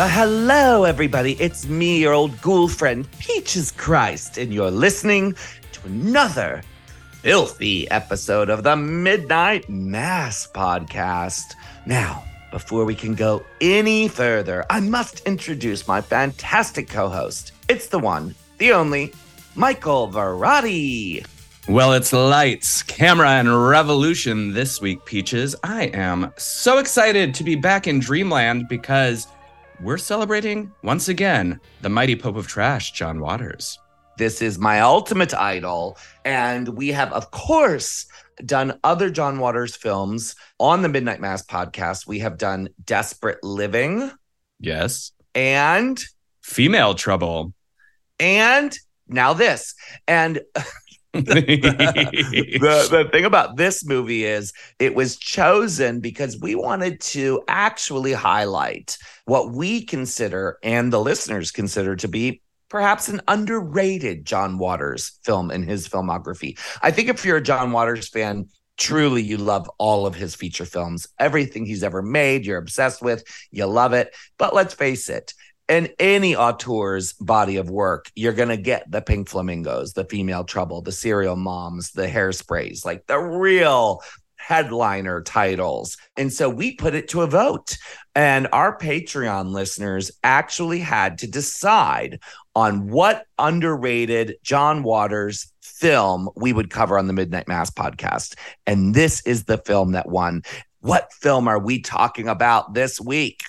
Well, hello, everybody. It's me, your old ghoul friend, Peaches Christ, and you're listening to another filthy episode of the Midnight Mass podcast. Now, before we can go any further, I must introduce my fantastic co host. It's the one, the only, Michael Varrati. Well, it's lights, camera, and revolution this week, Peaches. I am so excited to be back in Dreamland because we're celebrating once again the mighty Pope of Trash, John Waters. This is my ultimate idol. And we have, of course, done other John Waters films on the Midnight Mass podcast. We have done Desperate Living Yes. and, Female trouble. and now this. And the, the thing about this movie is it was chosen because we wanted to actually highlight what we consider and the listeners consider to be perhaps an underrated John Waters film in his filmography. I think if you're a John Waters fan, truly you love all of his feature films. Everything he's ever made, you're obsessed with, you love it. But let's face it, in any auteur's body of work, you're going to get the pink flamingos, the female trouble, the serial moms, the hairsprays, like the real headliner titles. And so we put it to a vote. And our Patreon listeners actually had to decide on what underrated John Waters film we would cover on the Midnight Mass podcast. And this is the film that won. What film are we talking about this week?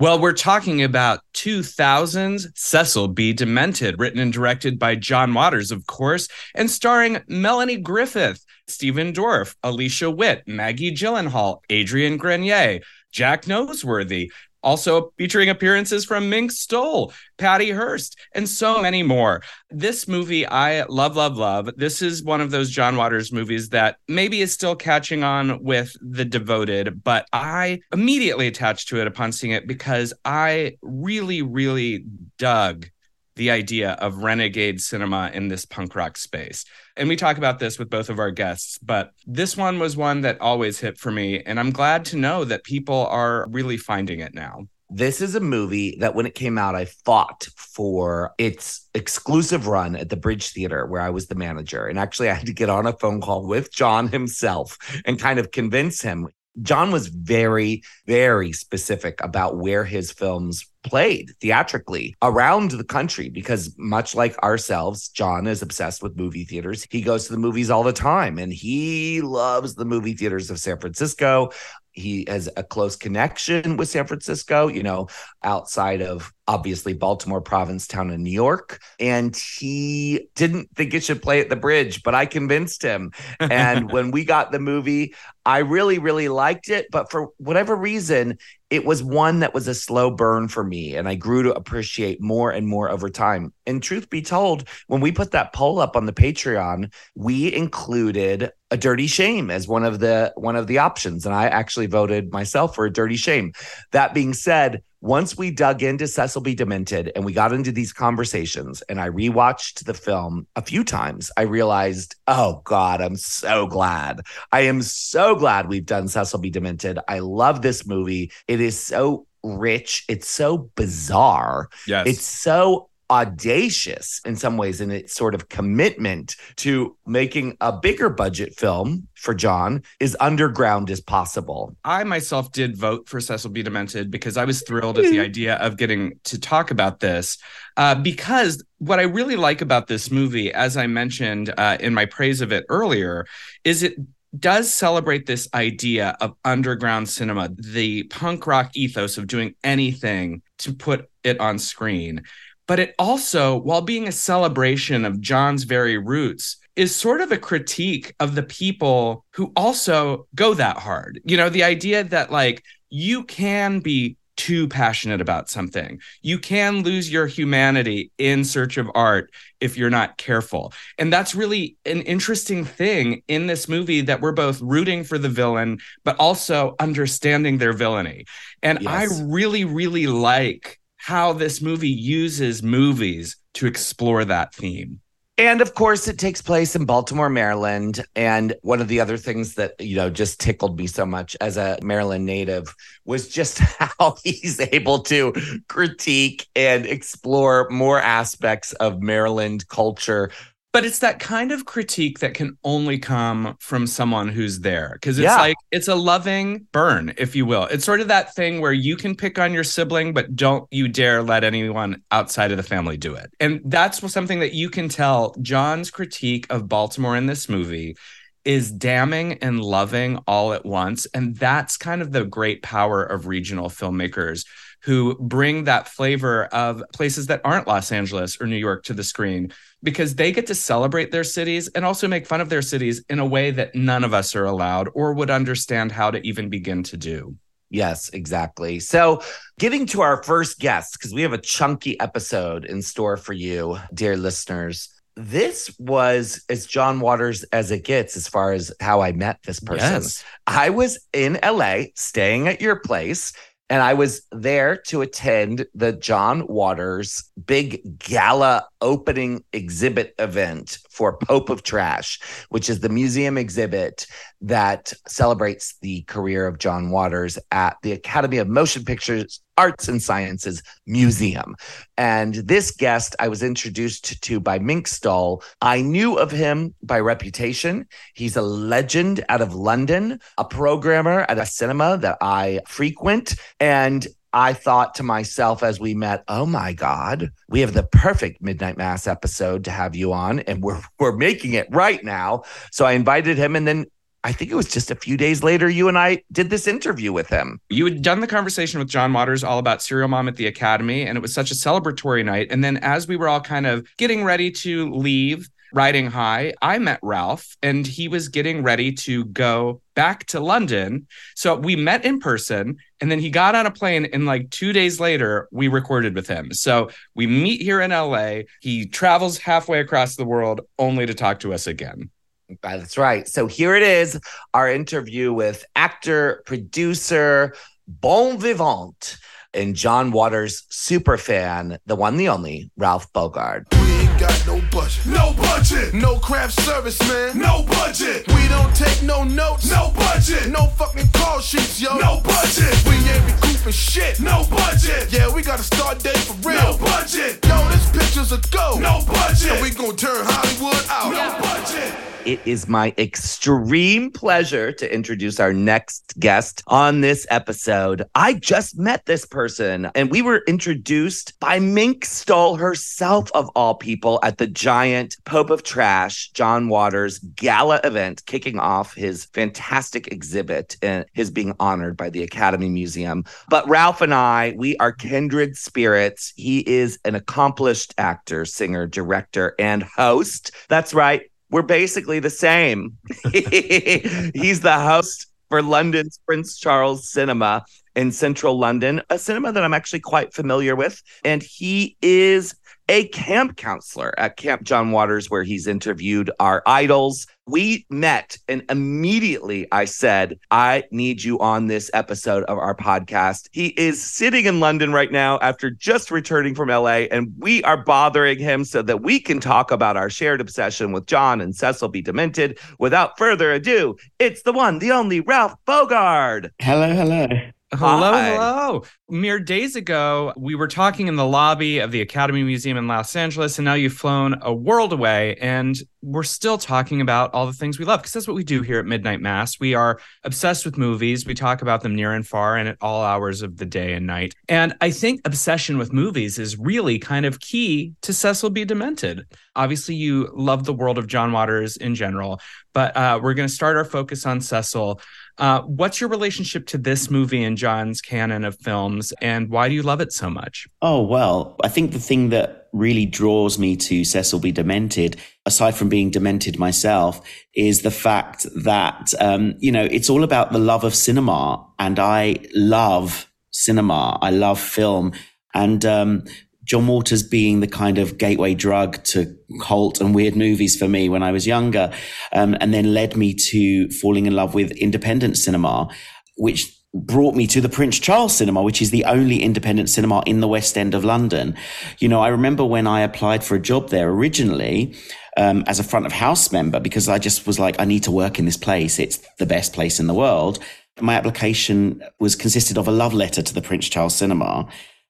Well, we're talking about 2000's Cecil B. Demented, written and directed by John Waters, of course, and starring Melanie Griffith, Stephen Dorff, Alicia Witt, Maggie Gyllenhaal, Adrian Grenier, Jack Noseworthy, also featuring appearances from Mink Stole, Patty Hearst, and so many more. This movie I love, love, love. This is one of those John Waters movies that maybe is still catching on with The Devoted, but I immediately attached to it upon seeing it because I really, really dug the idea of renegade cinema in this punk rock space. And we talk about this with both of our guests, but this one was one that always hit for me. And I'm glad to know that people are really finding it now. This is a movie that when it came out, I fought for its exclusive run at the Bridge Theater, where I was the manager. And actually, I had to get on a phone call with John himself and kind of convince him. John was very, very specific about where his films played theatrically around the country because much like ourselves John is obsessed with movie theaters. He goes to the movies all the time and he loves the movie theaters of San Francisco. He has a close connection with San Francisco, you know, outside of obviously Baltimore, Provincetown, and New York. And he didn't think it should play at the bridge, but I convinced him. And when we got the movie, I really, really liked it. But for whatever reason, it was one that was a slow burn for me. And I grew to appreciate more and more over time. And truth be told, when we put that poll up on the Patreon, we included a dirty shame as one of the one of the options. And I actually voted myself for a dirty shame. That being said, once we dug into Cecil B. Demented and we got into these conversations and I rewatched the film a few times, I realized, oh God, I'm so glad. I am so glad we've done Cecil B. Demented. I love this movie. It is so rich. It's so bizarre. Yes. It's so audacious in some ways in its sort of commitment to making a bigger budget film for John is underground as possible. I myself did vote for Cecil B. Demented because I was thrilled at the idea of getting to talk about this. Uh, because what I really like about this movie, as I mentioned uh, in my praise of it earlier, is it does celebrate this idea of underground cinema, the punk rock ethos of doing anything to put it on screen. But it also, while being a celebration of John's very roots, is sort of a critique of the people who also go that hard. You know, the idea that like you can be too passionate about something. You can lose your humanity in search of art if you're not careful. And that's really an interesting thing in this movie that we're both rooting for the villain, but also understanding their villainy. And Yes. I really, really like how this movie uses movies to explore that theme. And of course, it takes place in Baltimore, Maryland. And one of the other things that, you know, just tickled me so much as a Maryland native was just how he's able to critique and explore more aspects of Maryland culture but it's that kind of critique that can only come from someone who's there because it's Yeah. like it's a loving burn if you will. It's sort of that thing where you can pick on your sibling but don't you dare let anyone outside of the family do it. And that's something that you can tell. John's critique of baltimore in this movie is damning and loving all at once and that's kind of the great power of regional filmmakers who bring that flavor of places that aren't Los Angeles or New York to the screen because they get to celebrate their cities and also make fun of their cities in a way that none of us are allowed or would understand how to even begin to do. Yes, exactly. So, getting to our first guest, because we have a chunky episode in store for you, dear listeners. This was as John Waters as it gets as far as how I met this person. Yes. I was in LA staying at your place, and I was there to attend the John Waters big gala opening exhibit event for Pope of Trash, which is the museum exhibit that celebrates the career of John Waters at the Academy of Motion Pictures Arts and Sciences Museum. And this guest I was introduced to by Mink Stole. I knew of him by reputation. He's a legend out of London, a programmer at a cinema that I frequent. And I thought to myself as we met, oh my God, we have the perfect Midnight Mass episode to have you on, and we're we're making it right now. So I invited him, and then I think it was just a few days later, you and I did this interview with him. You had done the conversation with John Waters all about Serial Mom at the Academy, and it was such a celebratory night. And then as we were all kind of getting ready to leave, riding high, I met Ralph, and he was getting ready to go back to London. So we met in person, and then he got on a plane, and like two days later, we recorded with him. So we meet here in LA. He travels halfway across the world only to talk to us again. Uh, that's right. So here it is our interview with actor, producer, bon vivant, and John Waters super fan, the one, the only, Ralph Bogard. We ain't got no budget. No budget. No craft service, man. No budget. We don't take no notes. No budget. No fucking call sheets, yo. No budget. We ain't recouping shit. No budget. Yeah, we got a start date for real. No budget. Yo, this picture's a go. No budget. And we gon' turn Hollywood out. No budget. It is my extreme pleasure to introduce our next guest on this episode. I just met this person and we were introduced by Mink Stole herself, of all people, at the giant Pope of Trash, John Waters gala event, kicking off his fantastic exhibit and his being honored by the Academy Museum. But Ralph and I, we are kindred spirits. He is an accomplished actor, singer, director, and host. That's right. We're basically the same. He's the host for London's Prince Charles Cinema in central London, a cinema that I'm actually quite familiar with. And he is a camp counselor at Camp John Waters, where he's interviewed our idols. We met, and immediately I said, I need you on this episode of our podcast. He is sitting in London right now after just returning from LA, and we are bothering him so that we can talk about our shared obsession with John and Cecil B. Demented. Without further ado, it's the one, the only Ralph Bogard. Hello, hello. Hello, Hi. hello. Mere days ago, we were talking in the lobby of the Academy Museum in Los Angeles, and now you've flown a world away, and we're still talking about all the things we love because that's what we do here at Midnight Mass. We are obsessed with movies. We talk about them near and far and at all hours of the day and night. And I think obsession with movies is really kind of key to Cecil B. Demented. Obviously, you love the world of John Waters in general, but uh, we're going to start our focus on Cecil. Uh, what's your relationship to this movie in John's canon of films, and why do you love it so much? Oh, well, I think the thing that really draws me to Cecil B. Demented, aside from being demented myself, is the fact that, um, you know, it's all about the love of cinema. And I love cinema. I love film. And, um, John Waters being the kind of gateway drug to cult and weird movies for me when I was younger, um, and then led me to falling in love with independent cinema, which brought me to the Prince Charles Cinema, which is the only independent cinema in the West End of London. You know, I remember when I applied for a job there originally, um, as a front of house member because I just was like, I need to work in this place. It's the best place in the world. My application was consisted of a love letter to the Prince Charles Cinema,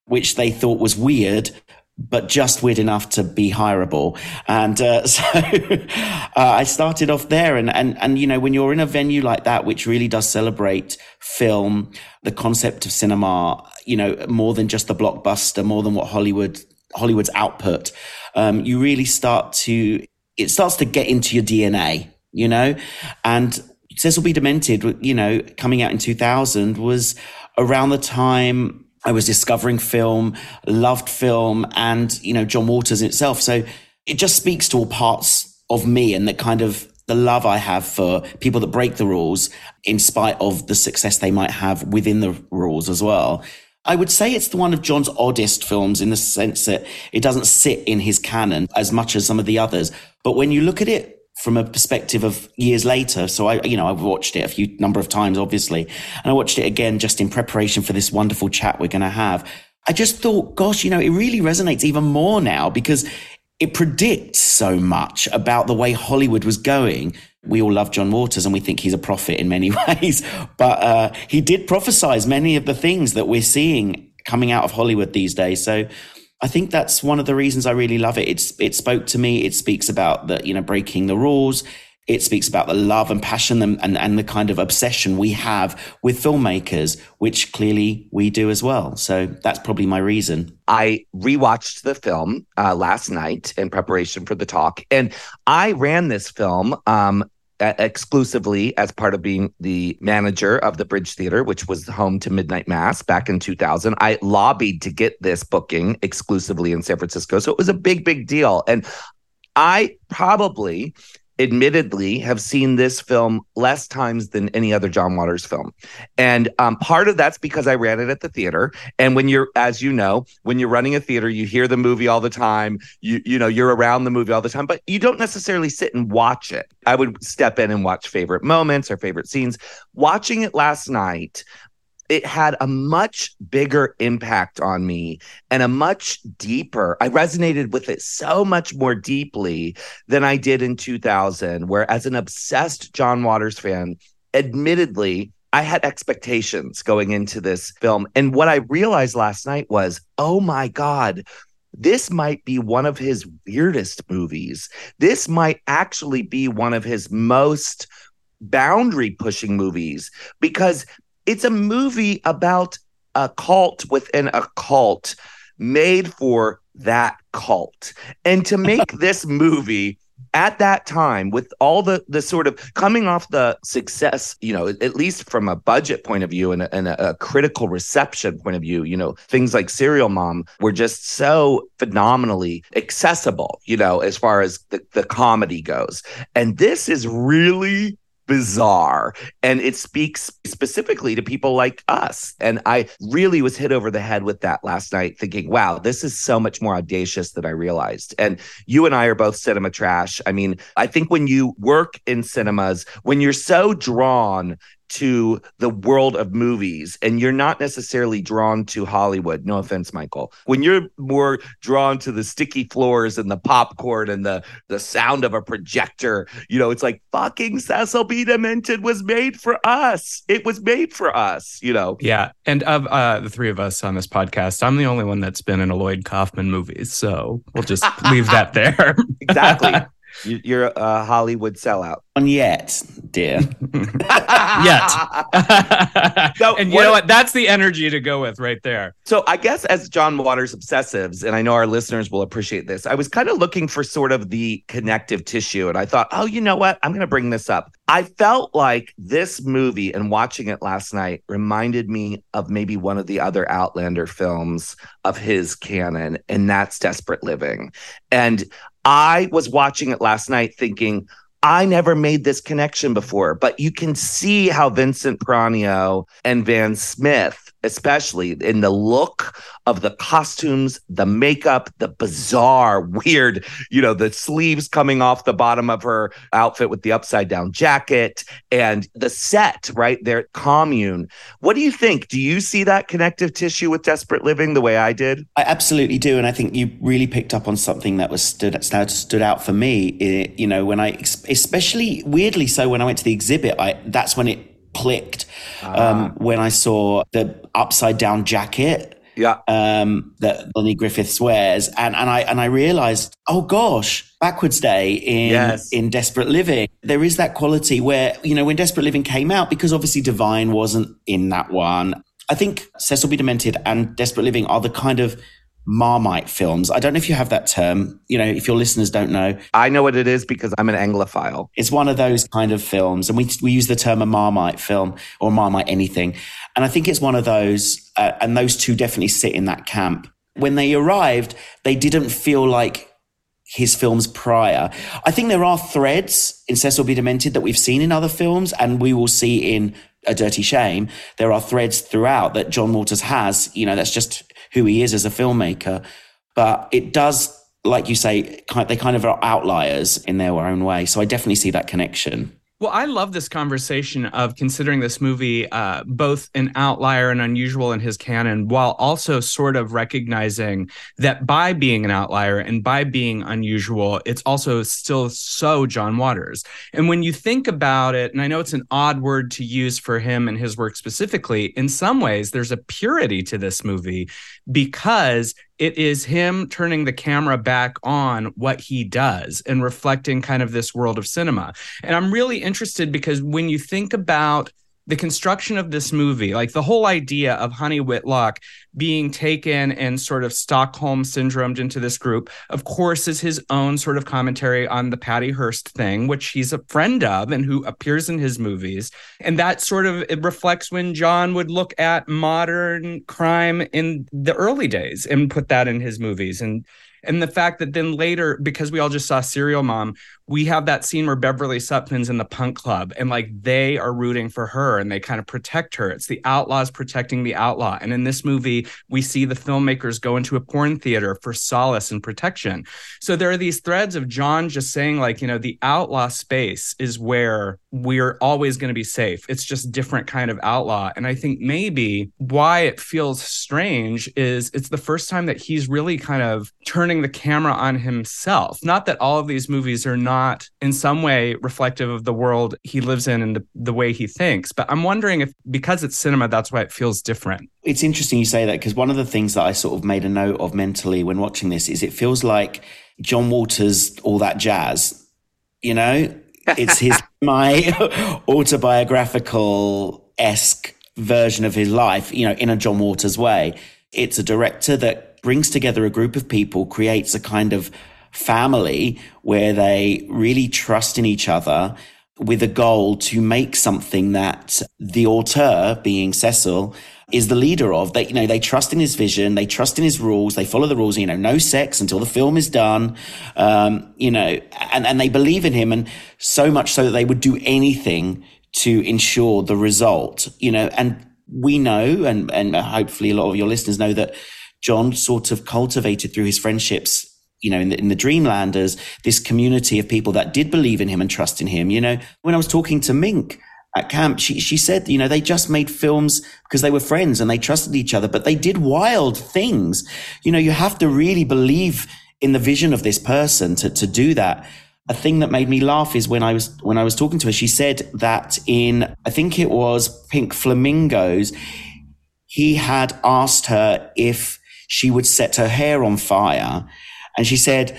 which they thought was weird, but just weird enough to be hireable. And uh, so uh, I started off there. And, and, and, you know, when you're in a venue like that, which really does celebrate film, the concept of cinema, you know, more than just the blockbuster, more than what Hollywood, Hollywood's output, um, you really start to, it starts to get into your DNA, you know, and Cecil B. Demented, you know, coming out in 2000 was around the time I was discovering film, loved film, and, you know, John Waters itself. So it just speaks to all parts of me and the kind of the love I have for people that break the rules in spite of the success they might have within the rules as well. I would say it's the one of John's oddest films in the sense that it doesn't sit in his canon as much as some of the others. But when you look at it from a perspective of years later. So I, you know, I've watched it a few number of times, obviously, and I watched it again just in preparation for this wonderful chat we're going to have. I just thought, gosh, you know, it really resonates even more now because it predicts so much about the way Hollywood was going. We all love John Waters and we think he's a prophet in many ways, but uh, he did prophesize many of the things that we're seeing coming out of Hollywood these days. So I think that's one of the reasons I really love it. It's it spoke to me. It speaks about the you know breaking the rules. It speaks about the love and passion and, and, and the kind of obsession we have with filmmakers, which clearly we do as well. So that's probably my reason. I rewatched the film uh, last night in preparation for the talk, and I ran this film um, Uh, exclusively as part of being the manager of the Bridge Theater, which was home to Midnight Mass back in 2000. I lobbied to get this booking exclusively in San Francisco. So it was a big, big deal. And I probably admittedly have seen this film less times than any other John Waters film. And um, part of that's because I ran it at the theater. And when you're, as you know, when you're running a theater, you hear the movie all the time. You, you know, you're around the movie all the time, but you don't necessarily sit and watch it. I would step in and watch favorite moments or favorite scenes. Watching it last night, it had a much bigger impact on me and a much deeper i resonated with it so much more deeply than i did in 2000 where as an obsessed john waters fan admittedly I had expectations going into this film. And what I realized last night was, oh my God, this might be one of his weirdest movies. This might actually be one of his most boundary pushing movies because it's a movie about a cult within a cult made for that cult. And to make this movie at that time with all the the sort of coming off the success you know at least from a budget point of view and a, and a, a, critical reception point of view you know things like serial mom were just so phenomenally accessible you know as far as the, the comedy goes and this is really bizarre. And it speaks specifically to people like us. And i really was hit over the head with that last night thinking wow this is so much more audacious than i realized. And you and i are both cinema trash. I mean i think when you work in cinemas when you're so drawn to the world of movies and you're not necessarily drawn to Hollywood. No offense, Michael. When you're more drawn to the sticky floors and the popcorn and the the sound of a projector, you know, it's like fucking Cecil B. Demented was made for us. It was made for us, you know. Yeah. And of uh, the three of us on this podcast, I'm the only one that's been in a Lloyd Kaufman movie. So we'll just leave that there. exactly. You're a Hollywood sellout. On yet, dear. yet. so, and you know what? That's the energy to go with right there. So I guess as John Waters obsessives, and I know our listeners will appreciate this, I was kind of looking for sort of the connective tissue. And I thought, oh, you know what? I'm going to bring this up. I felt like this movie and watching it last night reminded me of maybe one of the other Outlander films of his canon, and that's Desperate Living. And I was watching it last night thinking, I never made this connection before, but you can see how Vincent Peranio and Van Smith especially in the look of the costumes, the makeup, the bizarre, weird, you know, the sleeves coming off the bottom of her outfit with the upside down jacket and the set right there commune. What do you think? Do you see that connective tissue with Desperate Living the way I did? I absolutely do. And I think you really picked up on something that was stood, stood out for me. It, you know, when I, especially weirdly so, when I went to the exhibit, I, that's when it clicked um, when I saw the upside down jacket. Yeah. Um, that Lenny Griffiths wears. And, and I, and I realized, oh gosh, backwards day in, Yes. in Desperate Living. There is that quality where, you know, when Desperate Living came out, because obviously Divine wasn't in that one. I think Cecil B. Demented and Desperate Living are the kind of Marmite films. I don't know if you have that term. You know, if your listeners don't know, I know what it is because I'm an Anglophile. it's one of those kind of films, and we we use the term a Marmite film or Marmite anything, and I think it's one of those, uh, and those two definitely sit in that camp. When they arrived, they didn't feel like his films prior. I think there are threads in Cecil B. Demented that we've seen in other films, and we will see in A Dirty Shame. There are threads throughout that John Waters has. You know, that's just who he is as a filmmaker. But it does, like you say, they kind of are outliers in their own way. So I definitely see that connection. Well, I love this conversation of considering this movie uh, both an outlier and unusual in his canon, while also sort of recognizing that by being an outlier and by being unusual, it's also still so John Waters. And when you think about it, and I know it's an odd word to use for him and his work specifically, in some ways, there's a purity to this movie because it is him turning the camera back on what he does and reflecting kind of this world of cinema. And I'm really interested because when you think about the construction of this movie, like the whole idea of Honey Whitlock being taken and sort of Stockholm syndromed into this group, of course, is his own sort of commentary on the Patty Hearst thing, which he's a friend of and who appears in his movies. And that sort of it reflects when John would look at modern crime in the early days and put that in his movies. And and the fact that then later, because we all just saw Serial Mom, we have that scene where Beverly Sutphin's in the punk club and like they are rooting for her and they kind of protect her. It's the outlaws protecting the outlaw. And in this movie, we see the filmmakers go into a porn theater for solace and protection. So there are these threads of John just saying, like, you know, the outlaw space is where we're always going to be safe. It's just different kind of outlaw. And I think maybe why it feels strange is it's the first time that he's really kind of turning the camera on himself. Not that all of these movies are not in some way reflective of the world he lives in and the, the way he thinks, but I'm wondering if because it's cinema, that's why it feels different. It's interesting you say that because one of the things that I sort of made a note of mentally when watching this is it feels like John Waters, all that jazz, you know? It's his, my autobiographical esque version of his life, you know, in a John Waters way. It's a director that brings together a group of people, creates a kind of family where they really trust in each other with a goal to make something that the auteur, being Cecil, is the leader of. They, you know, they trust in his vision, they trust in his rules, they follow the rules, you know, no sex until the film is done, um, you know, and, and they believe in him. And so much so that they would do anything to ensure the result, you know, and we know, and, and hopefully a lot of your listeners know that John sort of cultivated through his friendships you know, in the, in the Dreamlanders, this community of people that did believe in him and trust in him. You know, when I was talking to Mink at camp, she, she said, you know, they just made films because they were friends and they trusted each other, but they did wild things. You know, you have to really believe in the vision of this person to, to do that. A thing that made me laugh is when I was, when I was talking to her, she said that in, I think it was Pink Flamingos, he had asked her if she would set her hair on fire and she said,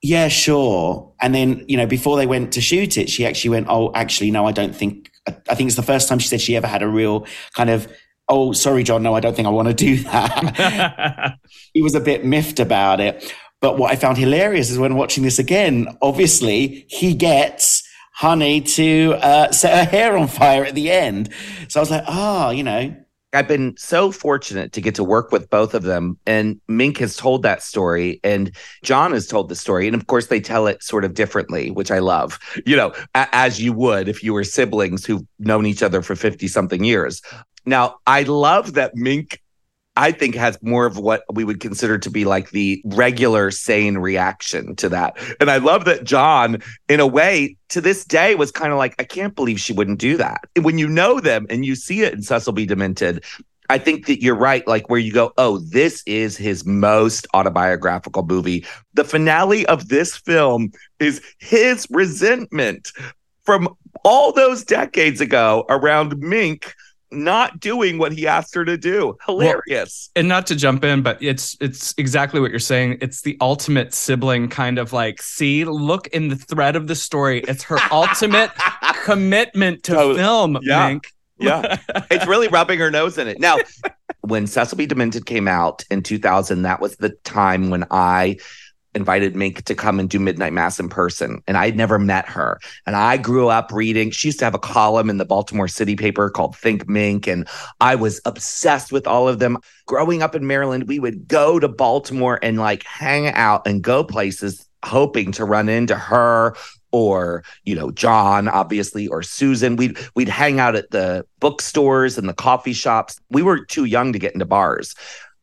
yeah, sure. And then, you know, before they went to shoot it, she actually went, oh, actually, no, I don't think, I think it's the first time she said she ever had a real kind of, oh, sorry, John, no, I don't think I want to do that. he was a bit miffed about it. But what I found hilarious is when watching this again, obviously he gets Honey to uh, set her hair on fire at the end. So I was like, oh, you know, I've been so fortunate to get to work with both of them. And Mink has told that story, and John has told the story. And of course, they tell it sort of differently, which I love, you know, a- as you would if you were siblings who've known each other for 50 something years. Now, I love that Mink I think has more of what we would consider to be like the regular sane reaction to that. And I love that John, in a way, to this day was kind of like, I can't believe she wouldn't do that. When you know them and you see it in Cecil B. Demented, I think that you're right. Like where you go, oh, this is his most autobiographical movie. The finale of this film is his resentment from all those decades ago around Mink not doing what he asked her to do. Hilarious. Well, and not to jump in, but it's it's exactly what you're saying. It's the ultimate sibling kind of like, see, look in the thread of the story. It's her ultimate commitment to totally. film, yeah. Mink. Yeah. it's really rubbing her nose in it. Now, when Cecil B. Demented came out in 2000, that was the time when I invited Mink to come and do Midnight Mass in person. And I'd never met her. And I grew up reading, she used to have a column in the Baltimore City paper called Think Mink. And I was obsessed with all of them. Growing up in Maryland, we would go to Baltimore and like hang out and go places hoping to run into her or you know John obviously or Susan we'd we'd hang out at the bookstores and the coffee shops we were too young to get into bars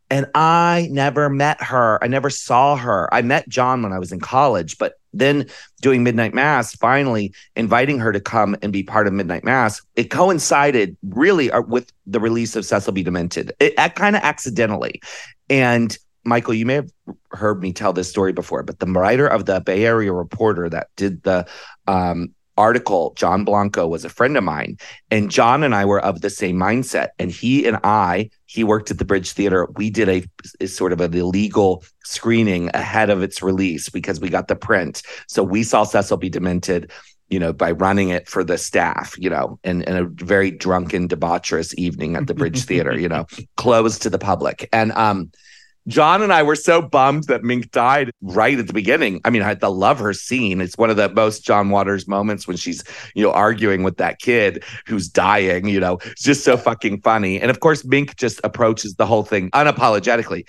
and I never met her. I never saw her. I met John when I was in college, but then doing Midnight Mass, finally inviting her to come and be part of Midnight Mass, it coincided really uh, with the release of Cecil B. Demented, it, it kind of accidentally. And Michael, you may have heard me tell this story before, but the writer of the Bay Area Reporter that did the um, article, John Blanco was a friend of mine, and John and I were of the same mindset. And he and I, he worked at the Bridge Theater. We did a, a, sort of an illegal screening ahead of its release because we got the print. So we saw Cecil B. Demented. You know, by running it for the staff, you know, in, in a very drunken, debaucherous evening at the Bridge Theater, you know, closed to the public. And um, John and I were so bummed that Mink died right at the beginning. I mean, I had to love her scene. It's one of the most John Waters moments when she's, you know, arguing with that kid who's dying, you know, it's just so fucking funny. And of course, Mink just approaches the whole thing unapologetically.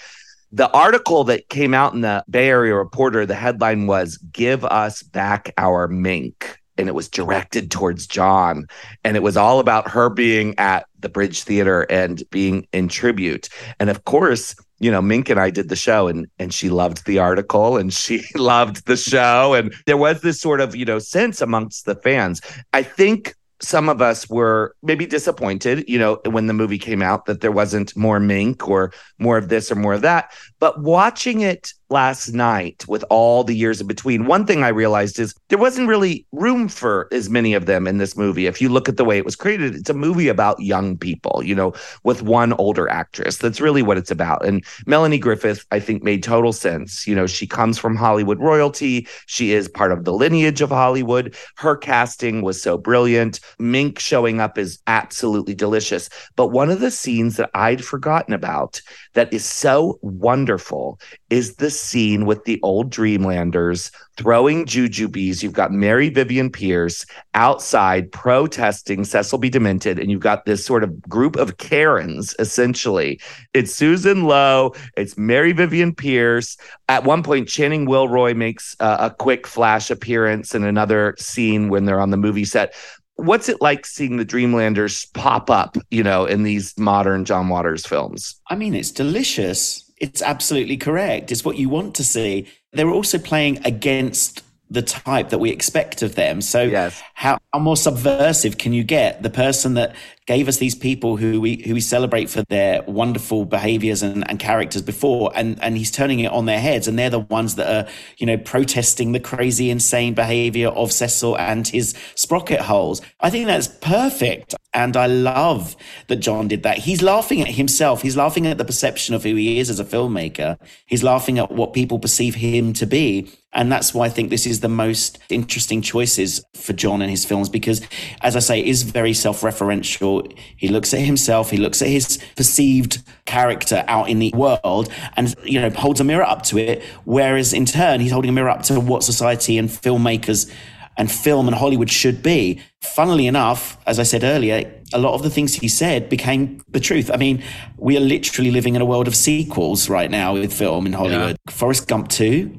The article that came out in the Bay Area Reporter, the headline was Give Us Back Our Mink and it was directed towards John. And it was all about her being at the Bridge Theater and being in tribute. And of course, you know, Mink and I did the show and and she loved the article and she loved the show. And there was this sort of, you know, sense amongst the fans. I think some of us were maybe disappointed, you know, when the movie came out that there wasn't more Mink or more of this or more of that. But watching it last night with all the years in between, one thing I realized is there wasn't really room for as many of them in this movie. If you look at the way it was created, it's a movie about young people, you know, with one older actress. That's really what it's about. And Melanie Griffith, I think, made total sense. You know, she comes from Hollywood royalty, she is part of the lineage of Hollywood. Her casting was so brilliant. Mink showing up is absolutely delicious. But one of the scenes that I'd forgotten about that is so wonderful is the scene with the old Dreamlanders throwing jujubes. You've got Mary Vivian Pearce outside protesting Cecil B. Demented, and you've got this sort of group of Karens, essentially. It's Susan Lowe, it's Mary Vivian Pearce. At one point, Channing Wilroy makes uh, a quick flash appearance in another scene when they're on the movie set what's it like seeing the Dreamlanders pop up, you know, in these modern John Waters films? I mean, it's delicious it's absolutely correct. It's what you want to see. They're also playing against the type that we expect of them. So yes. how, how more subversive can you get? The person that gave us these people who we who we celebrate for their wonderful behaviors and, and characters before and and he's turning it on their heads and they're the ones that are you know protesting the crazy insane behavior of Cecil and his sprocket holes I think that's perfect and I love that John did that he's laughing at himself he's laughing at the perception of who he is as a filmmaker he's laughing at what people perceive him to be and that's why I think this is the most interesting choices for John and his films because as I say is very self-referential he looks at himself, he looks at his perceived character out in the world and, you know, holds a mirror up to it. Whereas in turn, he's holding a mirror up to what society and filmmakers and film and Hollywood should be. Funnily enough, as I said earlier, a lot of the things he said became the truth. I mean, we are literally living in a world of sequels right now with film in Hollywood. Yeah. Forrest Gump 2.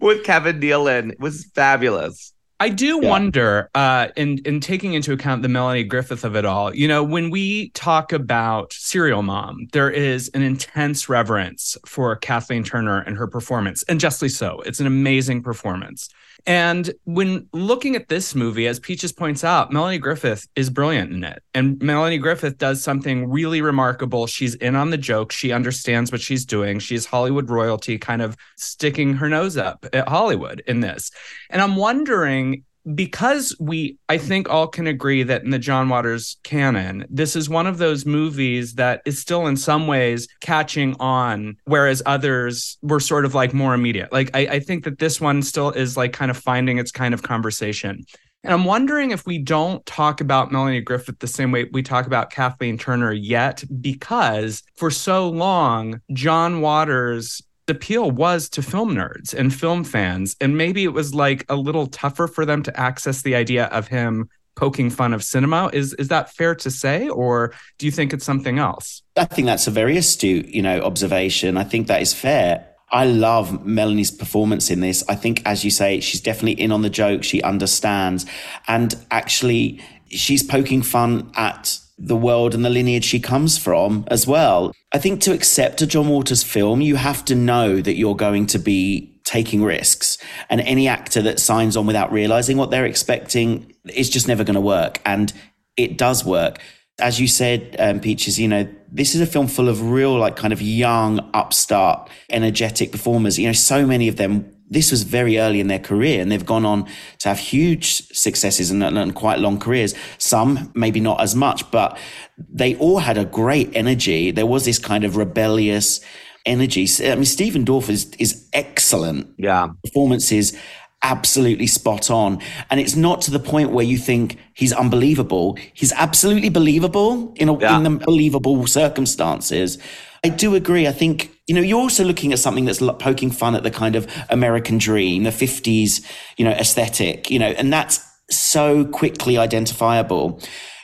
with Kevin Nealon. It was fabulous. I do Yeah. wonder, uh, in in taking into account the Melanie Griffith of it all, you know, when we talk about Serial Mom, there is an intense reverence for Kathleen Turner and her performance, and justly so. It's an amazing performance. And when looking at this movie, as Peaches points out, Melanie Griffith is brilliant in it. And Melanie Griffith does something really remarkable. She's in on the joke. She understands what she's doing. She's Hollywood royalty, kind of sticking her nose up at Hollywood in this. And I'm wondering because we I think all can agree that in the John Waters canon, this is one of those movies that is still in some ways catching on, whereas others were sort of like more immediate. Like I, I think that this one still is like kind of finding its kind of conversation. And I'm wondering if we don't talk about Melanie Griffith the same way we talk about Kathleen Turner yet, because for so long, John Waters' appeal was to film nerds and film fans. And maybe it was like a little tougher for them to access the idea of him poking fun of cinema. Is is that fair to say? Or do you think it's something else? I think that's a very astute, you know, observation. I think that is fair. I love Melanie's performance in this. I think, as you say, she's definitely in on the joke. She understands. And actually, she's poking fun at the world and the lineage she comes from as well. I think to accept a John Waters film, you have to know that you're going to be taking risks. And any actor that signs on without realizing what they're expecting is just never going to work. And it does work. As you said, um, Peaches, you know, this is a film full of real, like, kind of young, upstart, energetic performers. You know, so many of them this was very early in their career and they've gone on to have huge successes and, and, quite long careers. Some maybe not as much, but they all had a great energy. There was this kind of rebellious energy. I mean, Stephen Dorff is, is excellent. Yeah. Performances absolutely spot on. And it's not to the point where you think he's unbelievable. He's absolutely believable in, a, Yeah. in unbelievable circumstances. I do agree. I think, you know, you're also looking at something that's poking fun at the kind of American dream, the 50s, you know, aesthetic, you know, and that's so quickly identifiable.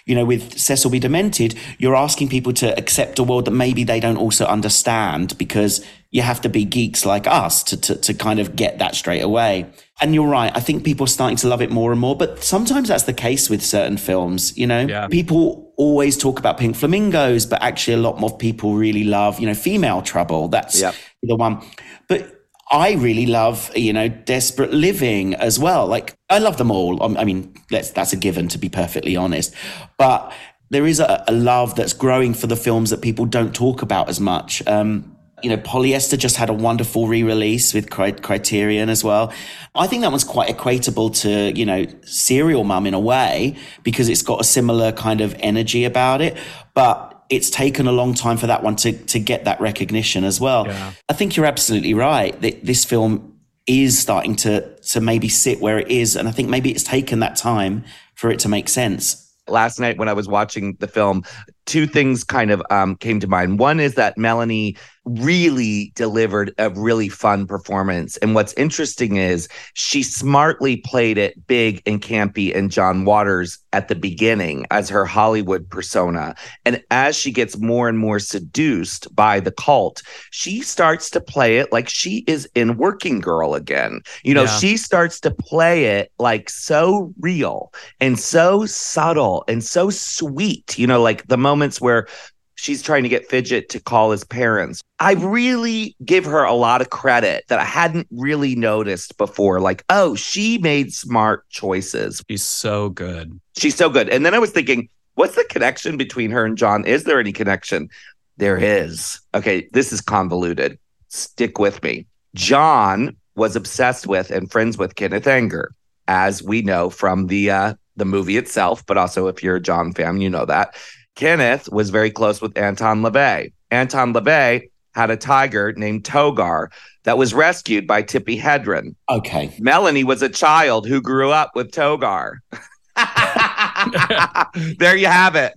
You know, with Cecil B. Demented, you're asking people to accept a world that maybe they don't also understand because you have to be geeks like us to, to, to kind of get that straight away. And you're right. I think people are starting to love it more and more, but sometimes that's the case with certain films, you know? Yeah. People always talk about pink flamingos, but actually a lot more people really love, you know, female trouble. That's Yep. the one. But I really love, you know, desperate living as well. Like I love them all. Um, I mean, let's, that's a given to be perfectly honest, but there is a, a love that's growing for the films that people don't talk about as much. Um, you know, Polyester just had a wonderful re-release with Cri- Criterion as well. I think that one's quite equatable to, you know, Serial Mum in a way because it's got a similar kind of energy about it, but it's taken a long time for that one to to get that recognition as well. Yeah. I think you're absolutely right that this film is starting to to maybe sit where it is, and I think maybe it's taken that time for it to make sense. last night when I was watching the film, two things kind of um, came to mind. One is that Melanie really delivered a really fun performance. And what's interesting is she smartly played it big and campy and John Waters at the beginning as her Hollywood persona. And as she gets more and more seduced by the cult, she starts to play it like she is in Working Girl again. You know, Yeah. she starts to play it like so real and so subtle and so sweet. You know, like the moments where she's trying to get Fidget to call his parents. I really give her a lot of credit that I hadn't really noticed before. Like, oh, she made smart choices. She's so good. She's so good. And then I was thinking, what's the connection between her and John? Is there any connection? There is. Okay, this is convoluted. Stick with me. John was obsessed with and friends with Kenneth Anger, as we know from the uh, the movie itself, but also if you're a John fan, you know that. Kenneth was very close with Anton LaVey. Anton LaVey had a tiger named Togare that was rescued by Tippi Hedren. Okay. Melanie was a child who grew up with Togare. there you have it.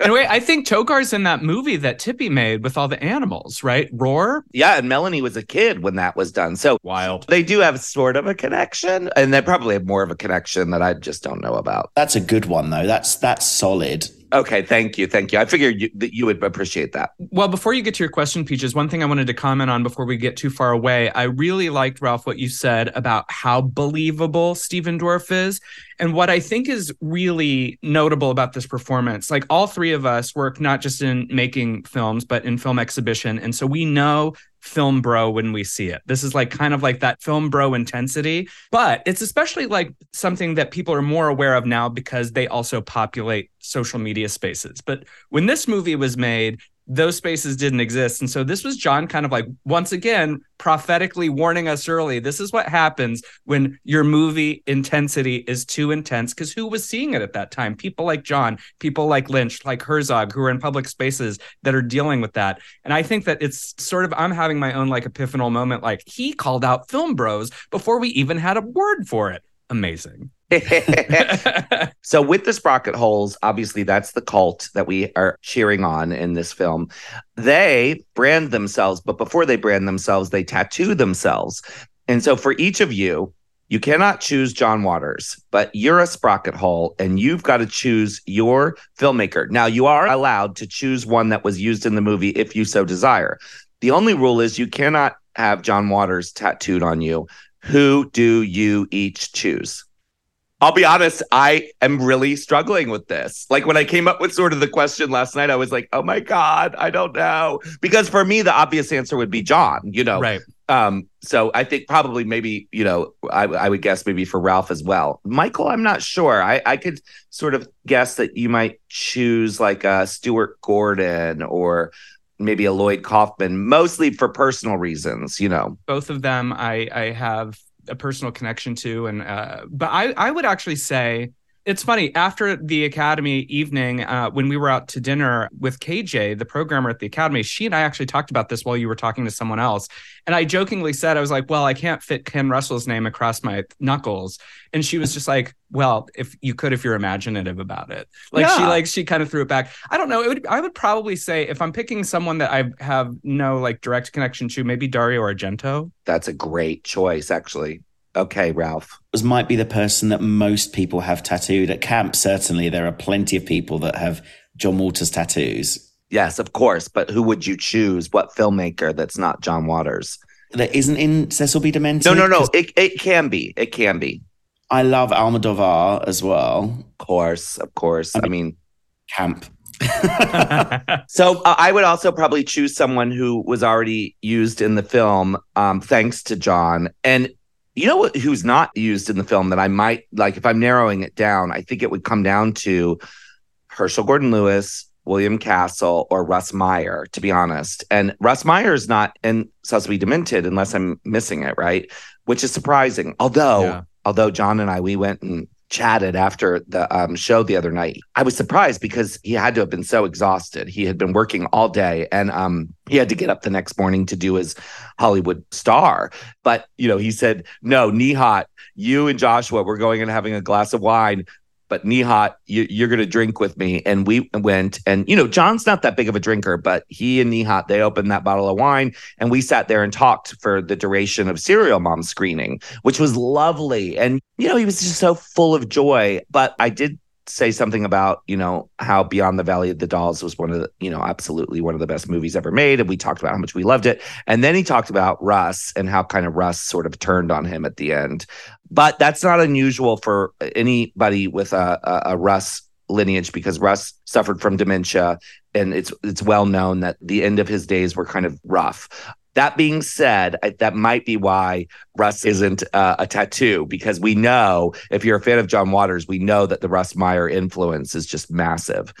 And wait, I think Togare's in that movie that Tippi made with all the animals, right? Roar? Yeah, and Melanie was a kid when that was done. So Wild. they do have sort of a connection, and they probably have more of a connection that I just don't know about. That's a good one though. That's that's solid. Okay, thank you, thank you. I figured you, that you would appreciate that. Well, before you get to your question, Peaches, one thing I wanted to comment on before we get too far away, I really liked Ralph what you said about how believable Stephen Dorff is, and what I think is really notable about this performance. Like all three of us work not just in making films, but in film exhibition, and so we know film bro when we see it. This is like kind of like that film bro intensity, but it's especially like something that people are more aware of now because they also populate social media spaces. But when this movie was made, those spaces didn't exist. And so this was John kind of like once again prophetically warning us early. This is what happens when your movie intensity is too intense. Because who was seeing it at that time? People like John, people like Lynch, like Herzog, who are in public spaces that are dealing with that. And I think that it's sort of I'm having my own like epiphanal moment. Like he called out film bros before we even had a word for it. Amazing. so with the sprocket holes, obviously that's the cult that we are cheering on in this film. They brand themselves, but before they brand themselves, they tattoo themselves. And so for each of you, you cannot choose John Waters, but you're a sprocket hole and you've got to choose your filmmaker. Now, you are allowed to choose one that was used in the movie if you so desire. The only rule is you cannot have John Waters tattooed on you. Who do you each choose? I'll be honest, I am really struggling with this. Like when I came up with sort of the question last night, I was like, oh my God, I don't know. Because for me, the obvious answer would be John, you know. Right. Um, so I think probably maybe, you know, I, I would guess maybe for Ralph as well. Michael, I'm not sure. I, I could sort of guess that you might choose like a Stuart Gordon or maybe a Lloyd Kaufman, mostly for personal reasons, you know. Both of them I I have a personal connection to and uh, but I I would actually say it's funny after the academy evening uh, when we were out to dinner with kj the programmer at the academy she and i actually talked about this while you were talking to someone else. And i jokingly said i was like well i can't fit ken russell's name across my knuckles. And she was just like well if you could if you're imaginative about it. Like yeah. she like she kind of threw it back. I don't know it would i would probably say if i'm picking someone that i have no like direct connection to maybe dario argento. That's a great choice actually Okay, Ralph. Was might be the person that most people have tattooed at camp. Certainly, there are plenty of people that have John Waters tattoos. Yes, of course. But who would you choose? What filmmaker that's not John Waters? That isn't in Cecil B. Demented? No, no, no. It, it can be. It can be. I love Almodovar as well. Of course, of course. I mean, I mean camp. so uh, I would also probably choose someone who was already used in the film, um, thanks to John. And you know who's not used in the film that I might like if I'm narrowing it down, I think it would come down to Herschell Gordon Lewis, William Castle, or Russ Meyer, to be honest. And Russ Meyer is not in B. Demented unless I'm missing it, right? Which is surprising. Although, yeah. although John and I we went and chatted after the um, show the other night. I was surprised because he had to have been so exhausted. He had been working all day and um, he had to get up the next morning to do his Hollywood star. But, you know, he said, no, Nihat, you and Joshua, we're going and having a glass of wine but Nihat, you, are going to drink with me. And we went, and you know, John's not that big of a drinker, but he and Nihat, they opened that bottle of wine, and we sat there and talked for the duration of Serial Mom screening, which was lovely. And you know, he was just so full of joy. But I did say something about you know how Beyond the Valley of the Dolls was one of the you know absolutely one of the best movies ever made, and we talked about how much we loved it. And then he talked about Russ and how kind of Russ sort of turned on him at the end. But that's not unusual for anybody with a, a, a Russ lineage because Russ suffered from dementia, and it's it's well known that the end of his days were kind of rough. That being said, that might be why Russ isn't uh, a tattoo because we know if you're a fan of John Waters, we know that the Russ Meyer influence is just massive.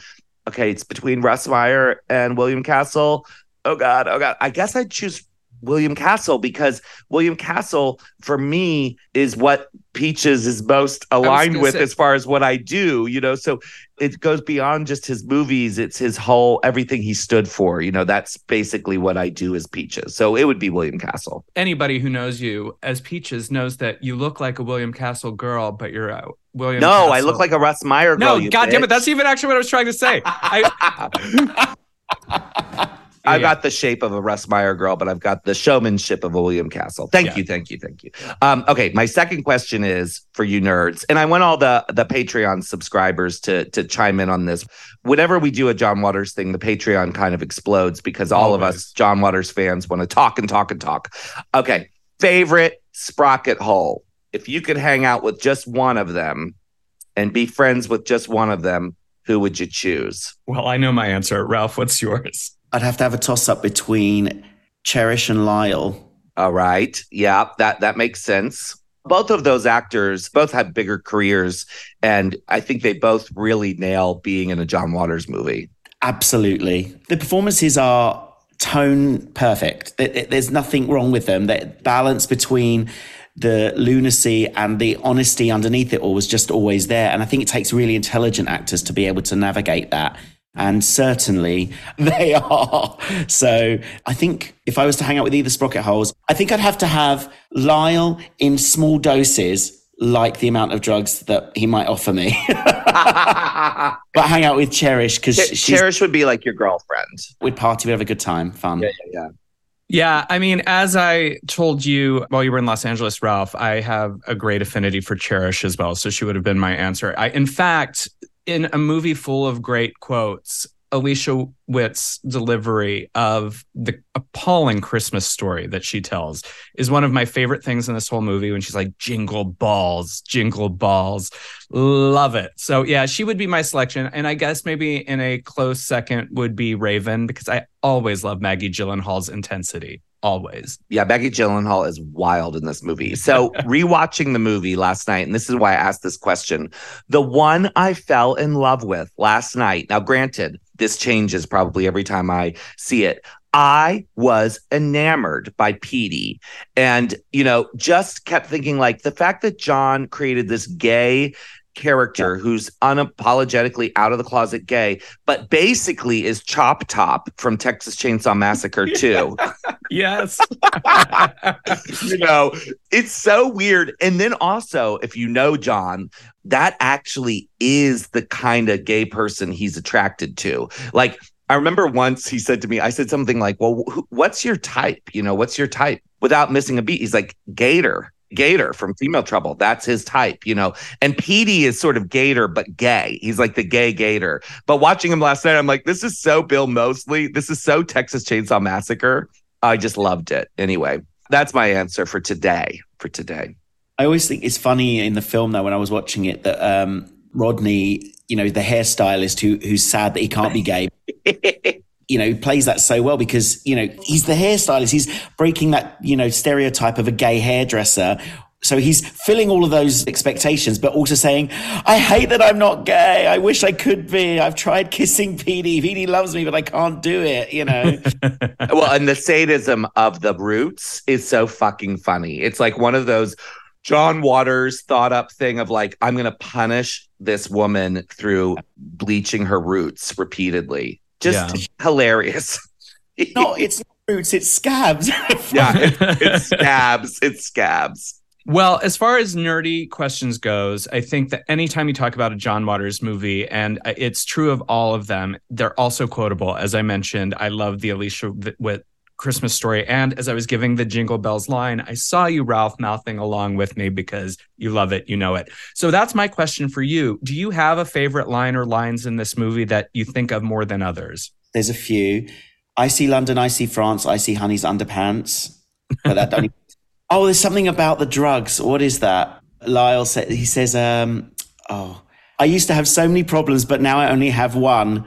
Okay, it's between Russ Meyer and William Castle. Oh God, oh God. I guess I'd choose William Castle because William Castle for me is what Peaches is most aligned with say. as far as what I do, you know. So it goes beyond just his movies, it's his whole everything he stood for, you know. That's basically what I do as Peaches. So it would be William Castle. Anybody who knows you as Peaches knows that you look like a William Castle girl, but you're a William No, Castle. I look like a Russ Meyer girl. No, god damn it, that's even actually what I was trying to say. I I've got the shape of a Russ Meyer girl, but I've got the showmanship of a William Castle. Thank Yeah. you, thank you, thank you. Um, okay, my second question is for you nerds, and I want all the the Patreon subscribers to to chime in on this. Whenever we do a John Waters thing, the Patreon kind of explodes because all of us John Waters fans want to talk and talk and talk. Okay, favorite sprocket hole. If you could hang out with just one of them and be friends with just one of them, who would you choose? Well, I know my answer. Ralph, what's yours? I'd have to have a toss up between Cherish and Lyle. All right. Yeah, that that makes sense. Both of those actors both had bigger careers and I think they both really nail being in a John Waters movie. Absolutely. The performances are tone perfect. There- there- There's nothing wrong with them. The balance between the lunacy and the honesty underneath it all was just always there. And I think it takes really intelligent actors to be able to navigate that. And certainly they are. So I think if I was to hang out with either Sprocket Holes, I think I'd have to have Lyle in small doses, like the amount of drugs that he might offer me. but hang out with Cherish because Ch- Cherish would be like your girlfriend. we'd party, we'd have a good time, fun. Yeah, yeah, yeah. Yeah, I mean, as I told you while you were in Los Angeles, Ralph, I have a great affinity for Cherish as well. So she would have been my answer. I, in fact, in a movie full of great quotes, Alicia Witt's delivery of the appalling Christmas story that she tells is one of my favorite things in this whole movie when she's like, jingle balls, jingle balls. Love it. So, yeah, she would be my selection. And I guess maybe in a close second would be Raven because I always love Maggie Gyllenhaal's intensity. Always. Yeah, Maggie Gyllenhaal is wild in this movie. So, rewatching the movie last night, and this is why I asked this question. The one I fell in love with last night. Now, granted, this changes probably every time I see it. I was enamored by Petey and, you know, just kept thinking like the fact that John created this gay character who's unapologetically out of the closet gay, but basically is Chop Top from Texas Chainsaw Massacre 2 Yes. you know, it's so weird. And then also, if you know John, that actually is the kind of gay person he's attracted to. Like, I remember once he said to me, I said something like, Well, wh- what's your type? You know, what's your type? Without missing a beat, he's like, Gator. Gator from Female Trouble. That's his type, you know. And Petey is sort of Gator, but gay. He's like the gay Gator. But watching him last night, I'm like, this is so Bill Moseley. This is so Texas Chainsaw Massacre. I just loved it. Anyway, that's my answer for today. For today. I always think it's funny in the film though when I was watching it that um, Rodney, you know, the hairstylist who who's sad that he can't be gay, you know, plays that so well because you know he's the hairstylist. He's breaking that you know stereotype of a gay hairdresser. So he's filling all of those expectations, but also saying, "I hate that I'm not gay. I wish I could be. I've tried kissing Petey. Petey loves me, but I can't do it." You know. well, and the sadism of the roots is so fucking funny. It's like one of those John Waters thought up thing of like, I'm going to punish this woman through bleaching her roots repeatedly. Just Yeah. hilarious. no, it's not roots. It's scabs. yeah, it, it's scabs. It's scabs. Well, as far as nerdy questions goes, I think that anytime you talk about a John Waters movie, and uh, it's true of all of them, they're also quotable. As I mentioned, I love the Alicia Witt Christmas story. And as I was giving the Jingle Bells line, I saw you, Ralph, mouthing along with me because you love it, you know it. So that's my question for you. Do you have a favorite line or lines in this movie that you think of more than others? There's a few. I see London, I see France, I see Honey's underpants. But that don't. oh, there's something about the drugs. What is that? Lyle said. He says, um, "Oh, I used to have so many problems, but now I only have one: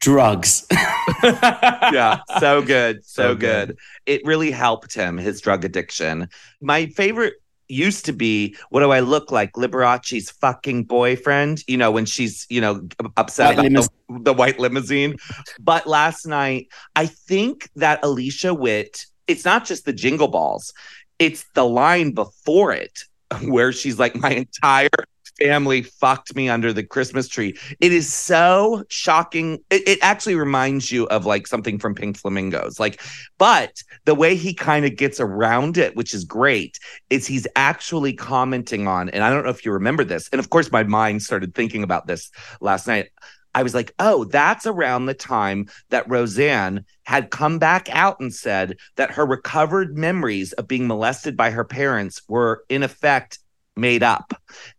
drugs." yeah, so good, so, So good. good. It really helped him his drug addiction. My favorite used to be what do I look like? Liberace's fucking boyfriend. You know when she's you know upset White about the, the white limousine. But last night, I think that Alicia Witt. It's not just the jingle balls; it's the line before it where she's like, "My entire." Family fucked me under the Christmas tree. It is so shocking. It, it actually reminds you of like something from Pink Flamingos. Like, but the way he kind of gets around it, which is great, is he's actually commenting on, and I don't know if you remember this. And of course, my mind started thinking about this last night. I was like, oh, that's around the time that Roseanne had come back out and said that her recovered memories of being molested by her parents were in effect made up.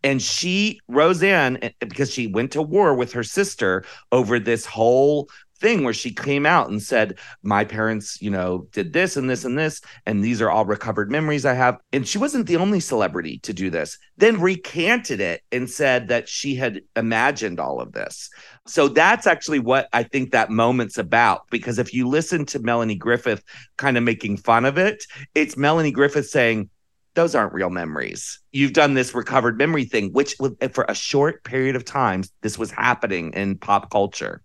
And she, Roseanne, eh, because she went to war with her sister over this whole thing where she came out and said, My parents, you know, did this and this and this, and these are all recovered memories I have. And she wasn't the only celebrity to do this, then recanted it and said that she had imagined all of this. So that's actually what I think that moment's about. Because if you listen to Melanie Griffith kind of making fun of it, it's Melanie Griffith saying, those aren't real memories. You've done this recovered memory thing, which for a short period of time, this was happening in pop culture.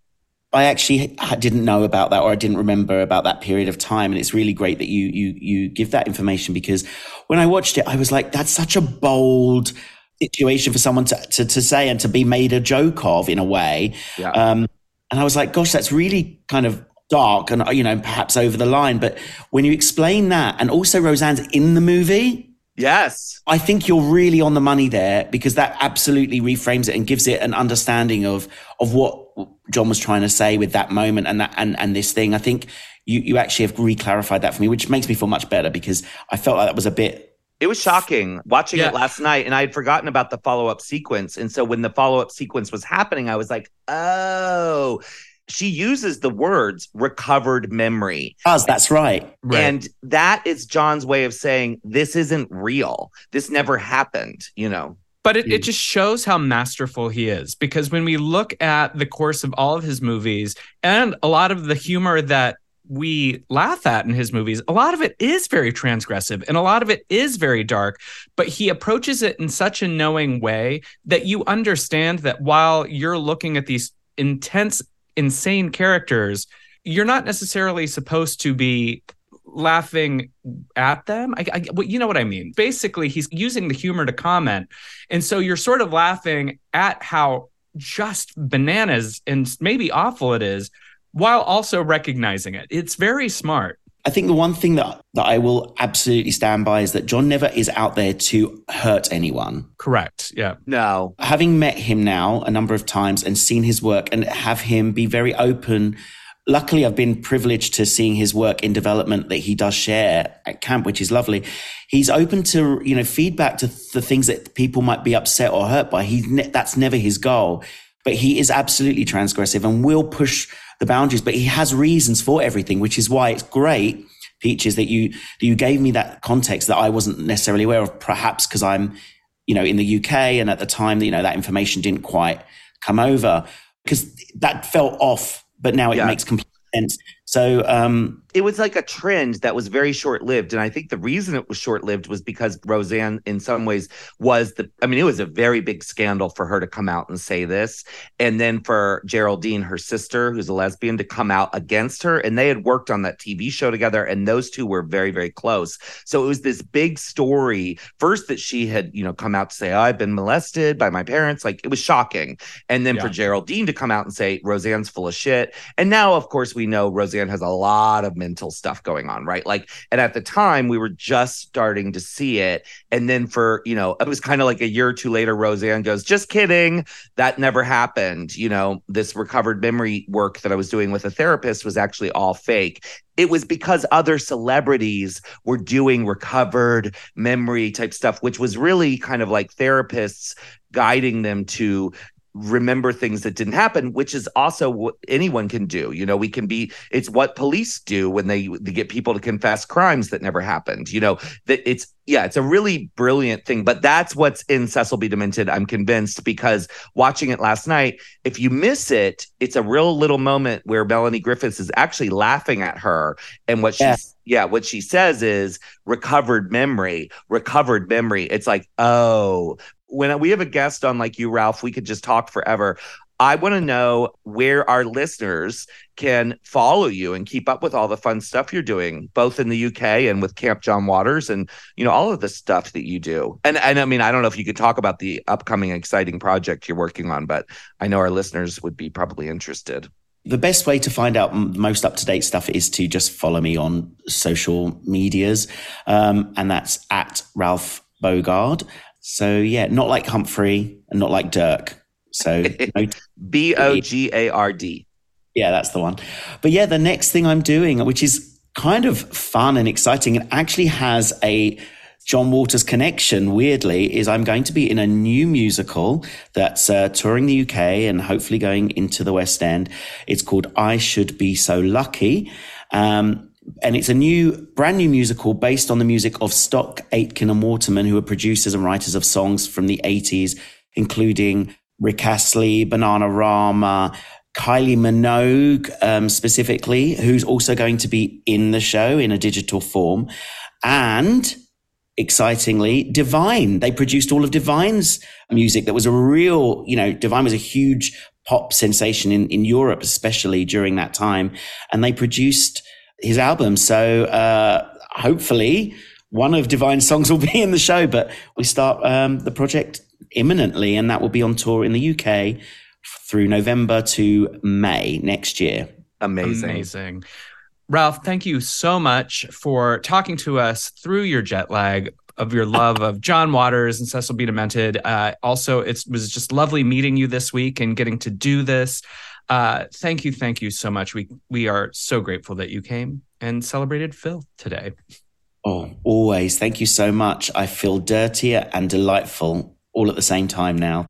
I actually didn't know about that, or I didn't remember about that period of time. And it's really great that you you you give that information because when I watched it, I was like, "That's such a bold situation for someone to to, to say and to be made a joke of in a way." Yeah. Um, and I was like, "Gosh, that's really kind of dark and you know perhaps over the line." But when you explain that, and also Roseanne's in the movie. Yes. I think you're really on the money there because that absolutely reframes it and gives it an understanding of of what John was trying to say with that moment and that and, and this thing. I think you you actually have re-clarified that for me, which makes me feel much better because I felt like that was a bit it was shocking watching yeah. it last night, and I had forgotten about the follow up sequence. And so when the follow up sequence was happening, I was like, oh, she uses the words recovered memory. Does that's right. right. And that is John's way of saying this isn't real. This never happened, you know. But it, it mm. just shows how masterful he is because when we look at the course of all of his movies and a lot of the humor that we laugh at in his movies, a lot of it is very transgressive and a lot of it is very dark, but he approaches it in such a knowing way that you understand that while you're looking at these intense, insane characters, you're not necessarily supposed to be laughing at them. I, I, you know what I mean? Basically, he's using the humor to comment. And so you're sort of laughing at how just bananas and maybe awful it is while also recognizing it. It's very smart. I think the one thing that, that I will absolutely stand by is that John never is out there to hurt anyone. Correct. Yeah. No. Having met him now a number of times and seen his work and have him be very open luckily I've been privileged to seeing his work in development that he does share at camp, which is lovely. He's open to, you know, feedback to the things that people might be upset or hurt by. He, that's never his goal, but he is absolutely transgressive and will push the boundaries, but he has reasons for everything, which is why it's great. Peaches that you, that you gave me that context that I wasn't necessarily aware of, perhaps because I'm, you know, in the UK and at the time, you know, that information didn't quite come over because that felt off but now it yeah. makes complete sense. So um, it was like a trend that was very short lived. And I think the reason it was short lived was because Roseanne, in some ways, was the, I mean, it was a very big scandal for her to come out and say this. And then for Geraldine, her sister, who's a lesbian, to come out against her. And they had worked on that TV show together. And those two were very, very close. So it was this big story. First, that she had, you know, come out to say, oh, I've been molested by my parents. Like it was shocking. And then yeah. for Geraldine to come out and say, Roseanne's full of shit. And now, of course, we know Roseanne has a lot of mental stuff going on, right? Like, and at the time, we were just starting to see it. And then for, you know, it was kind of like a year or two later, Roseanne goes, just kidding. That never happened. You know, this recovered memory work that I was doing with a therapist was actually all fake it was because other celebrities were doing recovered memory type stuff, which was really kind of like therapists guiding them to remember things that didn't happen which is also what anyone can do. You know we can be it's what police do when they, they get people to confess crimes that never happened you know that it's yeah it's a really brilliant thing. But that's what's in cecil b. Demented i'm convinced because watching it last night if you miss it it's a real little moment where melanie griffiths is actually laughing at her. And what yeah. she's yeah what she says is recovered memory recovered memory. It's like oh when we have a guest on like you, Ralph, we could just talk forever. I want to know where our listeners can follow you and keep up with all the fun stuff you're doing, both in the UK and with Camp John Waters, and you know all of the stuff that you do. And and I mean, I don't know if you could talk about the upcoming exciting project you're working on, but I know our listeners would be probably interested. The best way to find out most up to date stuff is to just follow me on social medias, um, and that's at Ralph Bogard. So yeah, not like Humphrey and not like Dirk. So B O G A R D. Yeah, that's the one. But yeah, the next thing I'm doing, which is kind of fun and exciting, and actually has a John Waters connection, weirdly, is I'm going to be in a new musical that's uh, touring the UK and hopefully going into the West End. It's called I Should Be So Lucky. Um, and it's a new, brand new musical based on the music of Stock, Aitken, and Waterman, who are producers and writers of songs from the 80s, including Rick Astley, Bananarama, Kylie Minogue, um, specifically, who's also going to be in the show in a digital form. And excitingly, Divine. They produced all of Divine's music that was a real, you know, Divine was a huge pop sensation in, in Europe, especially during that time. And they produced his album. So, uh, hopefully one of Divine's songs will be in the show, but we start, um, the project imminently and that will be on tour in the UK through November to May next year. Amazing. Amazing. Ralph, thank you so much for talking to us through your jet lag of your love of John Waters and Cecil B. Demented. Uh, also, it was just lovely meeting you this week and getting to do this. Uh, thank you, thank you so much. We we are so grateful that you came and celebrated Phil today. Oh, always. Thank you so much. I feel dirtier and delightful all at the same time now.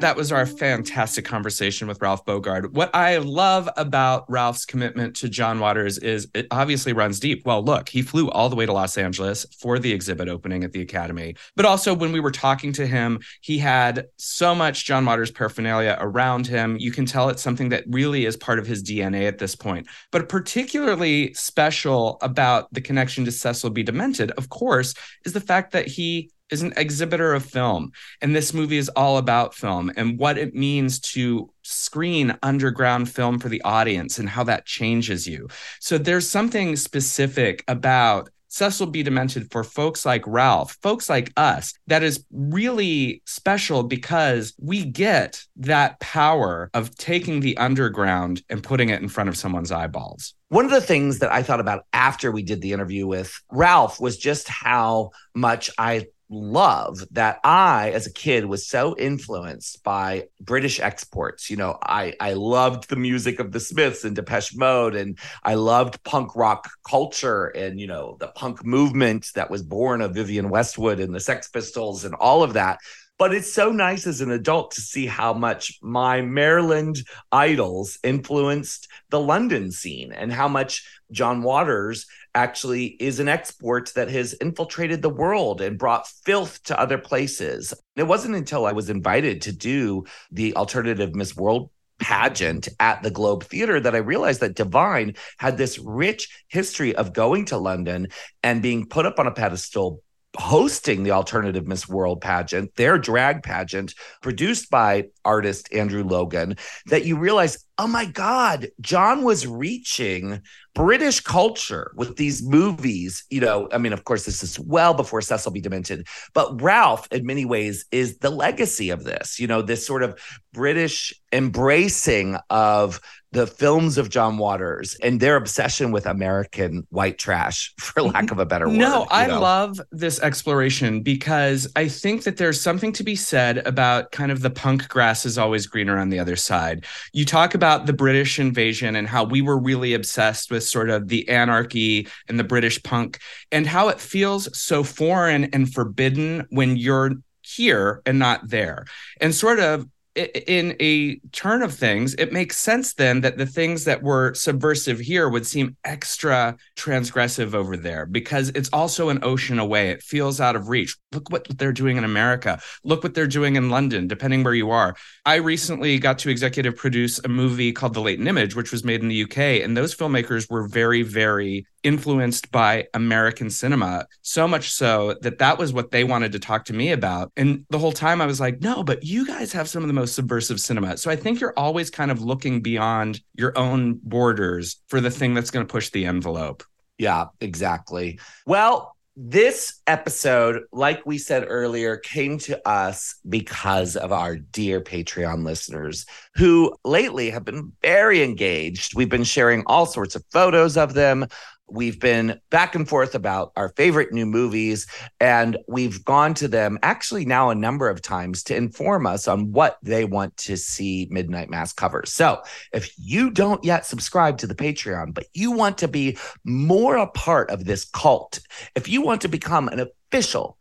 That was our fantastic conversation with Ralph Bogard. What I love about Ralph's commitment to John Waters is it obviously runs deep. Well, look, he flew all the way to Los Angeles for the exhibit opening at the Academy. But also, when we were talking to him, he had so much John Waters paraphernalia around him. You can tell it's something that really is part of his DNA at this point. But particularly special about the connection to Cecil B. Demented, of course, is the fact that he is an exhibitor of film. And this movie is all about film and what it means to screen underground film for the audience and how that changes you. So there's something specific about Cecil B. Demented for folks like Ralph, folks like us, that is really special because we get that power of taking the underground and putting it in front of someone's eyeballs. One of the things that I thought about after we did the interview with Ralph was just how much I love that I, as a kid, was so influenced by British exports. You know, I I loved the music of the Smiths and Depeche Mode, and I loved punk rock culture and you know the punk movement that was born of Vivienne Westwood and the Sex Pistols and all of that. But it's so nice as an adult to see how much my Maryland idols influenced the London scene and how much John Waters actually is an export that has infiltrated the world and brought filth to other places. It wasn't until I was invited to do the alternative Miss World pageant at the Globe Theatre that I realized that Divine had this rich history of going to London and being put up on a pedestal hosting the alternative Miss World pageant, their drag pageant produced by artist Andrew Logan, that you realize, oh my God, John was reaching British culture with these movies. You know, I mean, of course, this is well before Cecil B. Demented, but Ralph, in many ways, is the legacy of this, you know, this sort of British embracing of the films of John Waters and their obsession with American white trash, for mm-hmm. lack of a better word. No, I know? love this exploration because I think that there's something to be said about kind of the punk grass is always greener on the other side. You talk about the British invasion and how we were really obsessed with sort of the anarchy and the British punk and how it feels so foreign and forbidden when you're here and not there. And sort of in a turn of things, it makes sense then that the things that were subversive here would seem extra transgressive over there because it's also an ocean away. It feels out of reach. Look what they're doing in America. Look what they're doing in London, depending where you are. I recently got to executive produce a movie called The Latent Image, which was made in the UK. And those filmmakers were very, very influenced by American cinema, so much so that that was what they wanted to talk to me about. And the whole time I was like, no, but you guys have some of the most subversive cinema. So I think you're always kind of looking beyond your own borders for the thing that's going to push the envelope. Yeah, exactly. Well, This episode, like we said earlier, came to us because of our dear Patreon listeners who lately have been very engaged. We've been sharing all sorts of photos of them. We've been back and forth about our favorite new movies, and we've gone to them actually now a number of times to inform us on what they want to see Midnight Mass cover. So if you don't yet subscribe to the Patreon, but you want to be more a part of this cult, if you want to become an official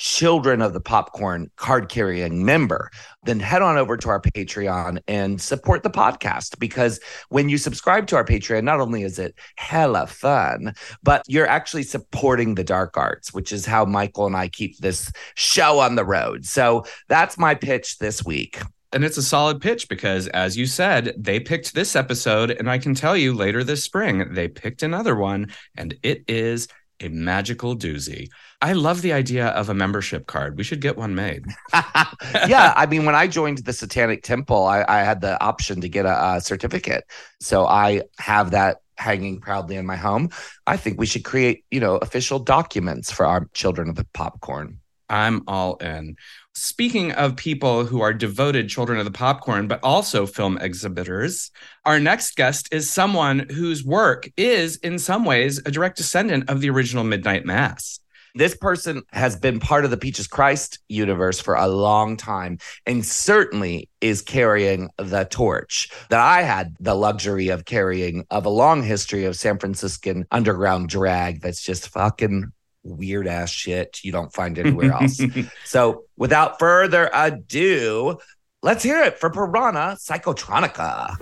children of the popcorn card carrying member, then head on over to our Patreon and support the podcast. Because when you subscribe to our Patreon, not only is it hella fun, but you're actually supporting the dark arts, which is how Michael and I keep this show on the road. So that's my pitch this week. And it's a solid pitch because, as you said, they picked this episode. And I can tell you later this spring, they picked another one, and it is a magical doozy. I love the idea of a membership card. We should get one made. yeah, I mean, when I joined the Satanic Temple, I, I had the option to get a, a certificate, so I have that hanging proudly in my home. I think we should create, you know, official documents for our children of the popcorn. I'm all in. Speaking of people who are devoted children of the popcorn, but also film exhibitors, our next guest is someone whose work is, in some ways, a direct descendant of the original Midnight Mass. This person has been part of the Peaches Christ universe for a long time and certainly is carrying the torch that I had the luxury of carrying of a long history of San Franciscan underground drag that's just fucking weird ass shit you don't find anywhere else. so, without further ado, let's hear it for Piranha Psychotronica.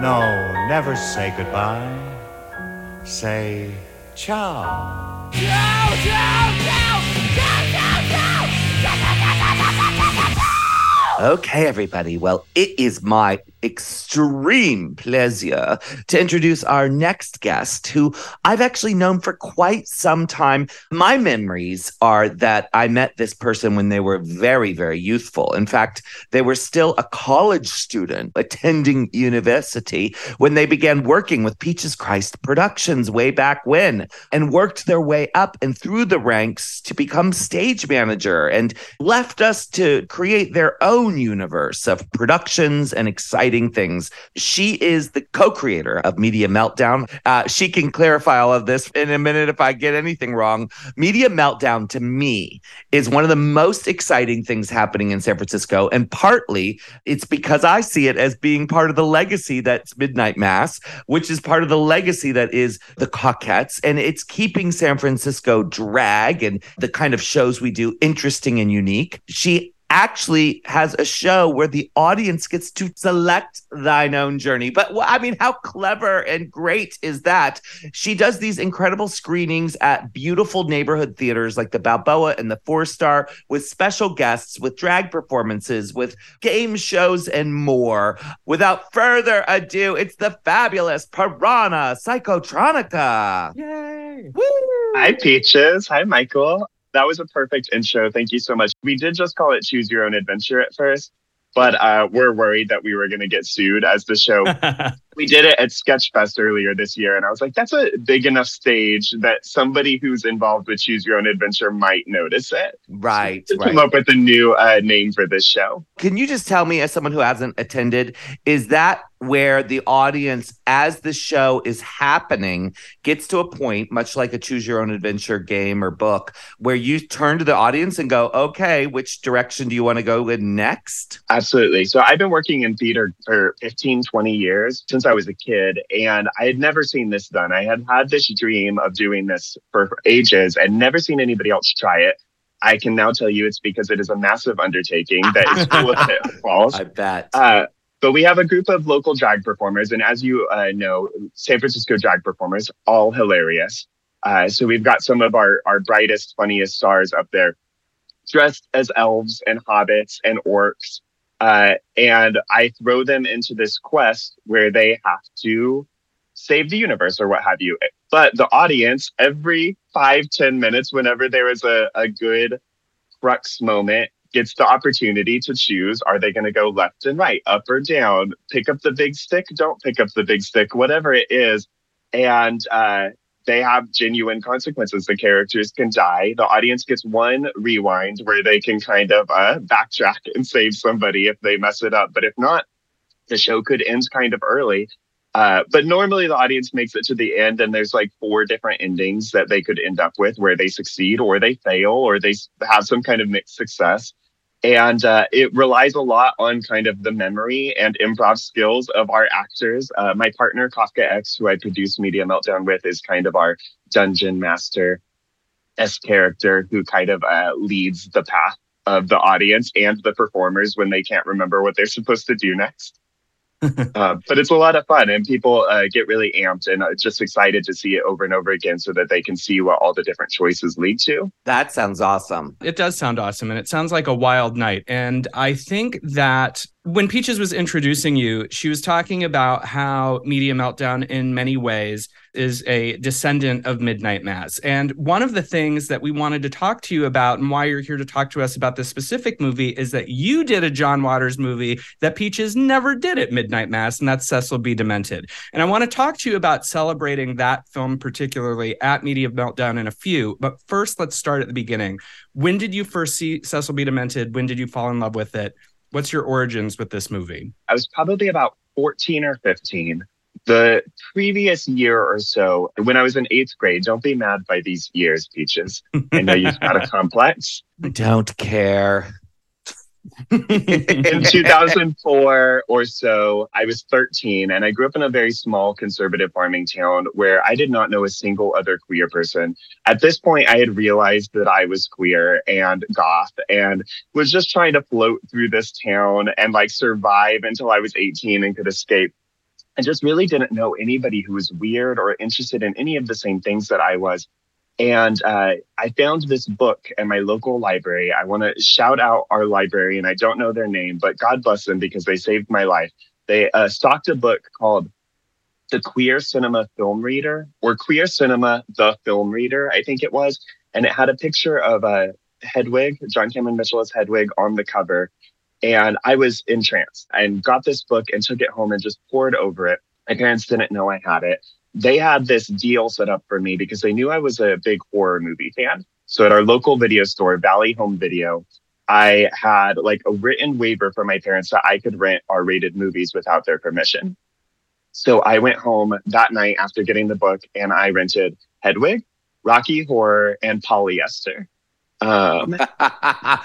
No, never say goodbye. Say ciao. Ciao, ciao, ciao, ciao, ciao, ciao. Okay, everybody. Well, it is my extreme pleasure to introduce our next guest, who I've actually known for quite some time. My memories are that I met this person when they were very, very youthful. In fact, they were still a college student attending university when they began working with Peaches Christ Productions way back when and worked their way up and through the ranks to become stage manager and left us to create their own universe of productions and exciting things. She is the co creator of Media Meltdown. Uh, she can clarify all of this in a minute if I get anything wrong. Media Meltdown to me is one of the most exciting things happening in San Francisco. And partly it's because I see it as being part of the legacy that's Midnight Mass, which is part of the legacy that is the Cockettes. And it's keeping San Francisco drag and the kind of shows we do interesting and unique. She actually has a show where the audience gets to select thine own journey. But I mean, how clever and great is that? She does these incredible screenings at beautiful neighborhood theaters like the Balboa and the Four Star with special guests, with drag performances, with game shows, and more. Without further ado, it's the fabulous Piranha Psychotronica. Yay! Woo! Hi, Peaches. Hi, Michael. That was a perfect intro. Thank you so much. We did just call it Choose Your Own Adventure at first, but uh, we're worried that we were going to get sued as the show. we did it at Sketchfest earlier this year, and I was like, that's a big enough stage that somebody who's involved with Choose Your Own Adventure might notice it. Right, To right. come up with a new uh, name for this show. Can you just tell me, as someone who hasn't attended, is that where the audience, as the show is happening, gets to a point, much like a choose your own adventure game or book, where you turn to the audience and go, okay, which direction do you want to go in next? Absolutely. So I've been working in theater for 15, 20 years since I was a kid, and I had never seen this done. I had had this dream of doing this for ages and never seen anybody else try it. I can now tell you it's because it is a massive undertaking that is full of pitfalls. I bet. Uh, but we have a group of local drag performers, and as you uh, know, San Francisco drag performers, all hilarious. Uh, so we've got some of our our brightest, funniest stars up there, dressed as elves and hobbits and orcs, uh, and I throw them into this quest where they have to save the universe or what have you. But the audience, every five ten minutes, whenever there is a, a good crux moment, gets the opportunity to choose are they going to go left and right, up or down, pick up the big stick, don't pick up the big stick, whatever it is. And uh, they have genuine consequences. The characters can die. The audience gets one rewind where they can kind of uh, backtrack and save somebody if they mess it up. But if not, the show could end kind of early. Uh, but normally the audience makes it to the end, and there's like four different endings that they could end up with where they succeed or they fail or they have some kind of mixed success. And uh, it relies a lot on kind of the memory and improv skills of our actors. Uh, my partner, Kafka X, who I produce Media Meltdown with, is kind of our dungeon master S character who kind of uh, leads the path of the audience and the performers when they can't remember what they're supposed to do next. uh, but it's a lot of fun, and people uh, get really amped and uh, just excited to see it over and over again, so that they can see what all the different choices lead to. That sounds awesome. It does sound awesome, and it sounds like a wild night. And I think that when Peaches was introducing you, she was talking about how Media Meltdown, in many ways, is a descendant of Midnight Mass. And one of the things that we wanted to talk to you about and why you're here to talk to us about this specific movie is that you did a John Waters movie that Peaches never did at Midnight Mass, and that's Cecil B. Demented. And I want to talk to you about celebrating that film, particularly at Media Meltdown in a few. But first, let's start at the beginning. When did you first see Cecil B. Demented? When did you fall in love with it? What's your origins with this movie? I was probably about 14 or 15. The previous year or so, when I was in eighth grade, don't be mad by these years, Peaches. I know you've got a complex. Don't care. In 2004 or so, I was 13 and I grew up in a very small conservative farming town where I did not know a single other queer person. At this point, I had realized that I was queer and goth and was just trying to float through this town and like survive until I was 18 and could escape. I just really didn't know anybody who was weird or interested in any of the same things that I was. And uh, I found this book in my local library. I want to shout out our library, and I don't know their name, but God bless them because they saved my life. They uh, stocked a book called The Queer Cinema Film Reader or Queer Cinema The Film Reader, I think it was. And it had a picture of a Hedwig, John Cameron Mitchell as Hedwig on the cover. And I was entranced and got this book and took it home and just poured over it. My parents didn't know I had it they had this deal set up for me because they knew I was a big horror movie fan. So at our local video store, Valley Home Video, I had like a written waiver for my parents that I could rent R rated movies without their permission. So I went home that night after getting the book and I rented Hedwig, Rocky Horror, and Polyester. Um,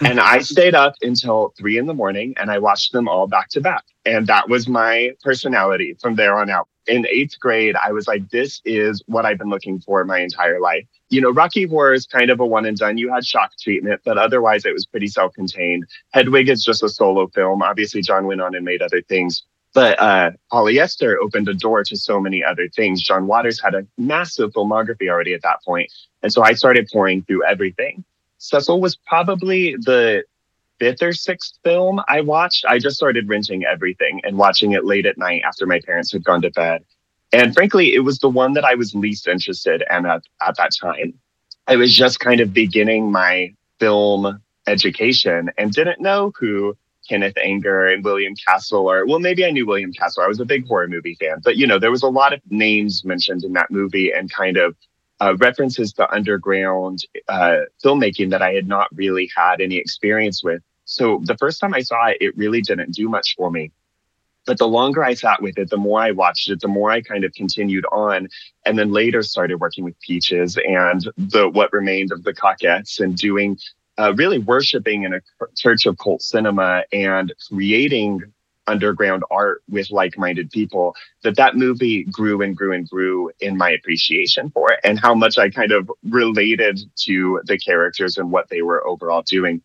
and I stayed up until three in the morning and I watched them all back to back. And that was my personality from there on out. In eighth grade, I was like, this is what I've been looking for my entire life. You know, Rocky Horror is kind of a one and done. You had shock treatment, but otherwise it was pretty self contained. Hedwig is just a solo film. Obviously, John went on and made other things. But uh, Polyester opened a door to so many other things. John Waters had a massive filmography already at that point. And so I started pouring through everything. Cecil was probably the fifth or sixth film I watched. I just started renting everything and watching it late at night after my parents had gone to bed. And frankly, it was the one that I was least interested in at, at that time. I was just kind of beginning my film education and didn't know who Kenneth Anger and William Castle or well maybe I knew William Castle. I was a big horror movie fan, but you know, there was a lot of names mentioned in that movie and kind of uh, references to underground uh, filmmaking that I had not really had any experience with. So the first time I saw it, it really didn't do much for me. But the longer I sat with it, the more I watched it, the more I kind of continued on, and then later started working with Peaches and the what remained of the Cockettes and doing uh, really worshiping in a church of cult cinema and creating underground art with like-minded people that that movie grew and grew and grew in my appreciation for it and how much i kind of related to the characters and what they were overall doing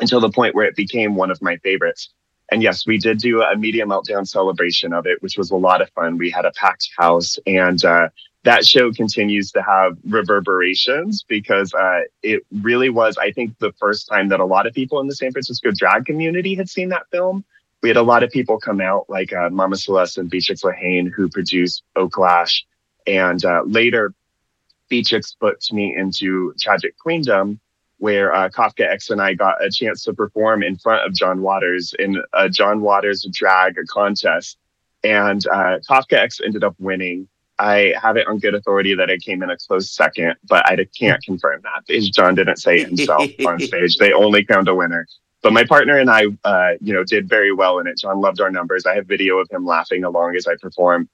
until the point where it became one of my favorites. And yes we did do a media meltdown celebration of it which was a lot of fun. We had a packed house and uh, that show continues to have reverberations because uh, it really was, I think, the first time that a lot of people in the San Francisco drag community had seen that film we had a lot of people come out, like uh, Mama Celeste and Beatrix LaHaine, who produced Oaklash. And uh, later, Beatrix booked me into Tragic Queendom, where uh, Kafka X and I got a chance to perform in front of John Waters in a John Waters drag contest. And uh, Kafka X ended up winning. I have it on good authority that I came in a close second, but I can't confirm that because John didn't say it himself on stage. They only crowned a winner. But my partner and I, uh, you know, did very well in it. John loved our numbers. I have video of him laughing along as I perform.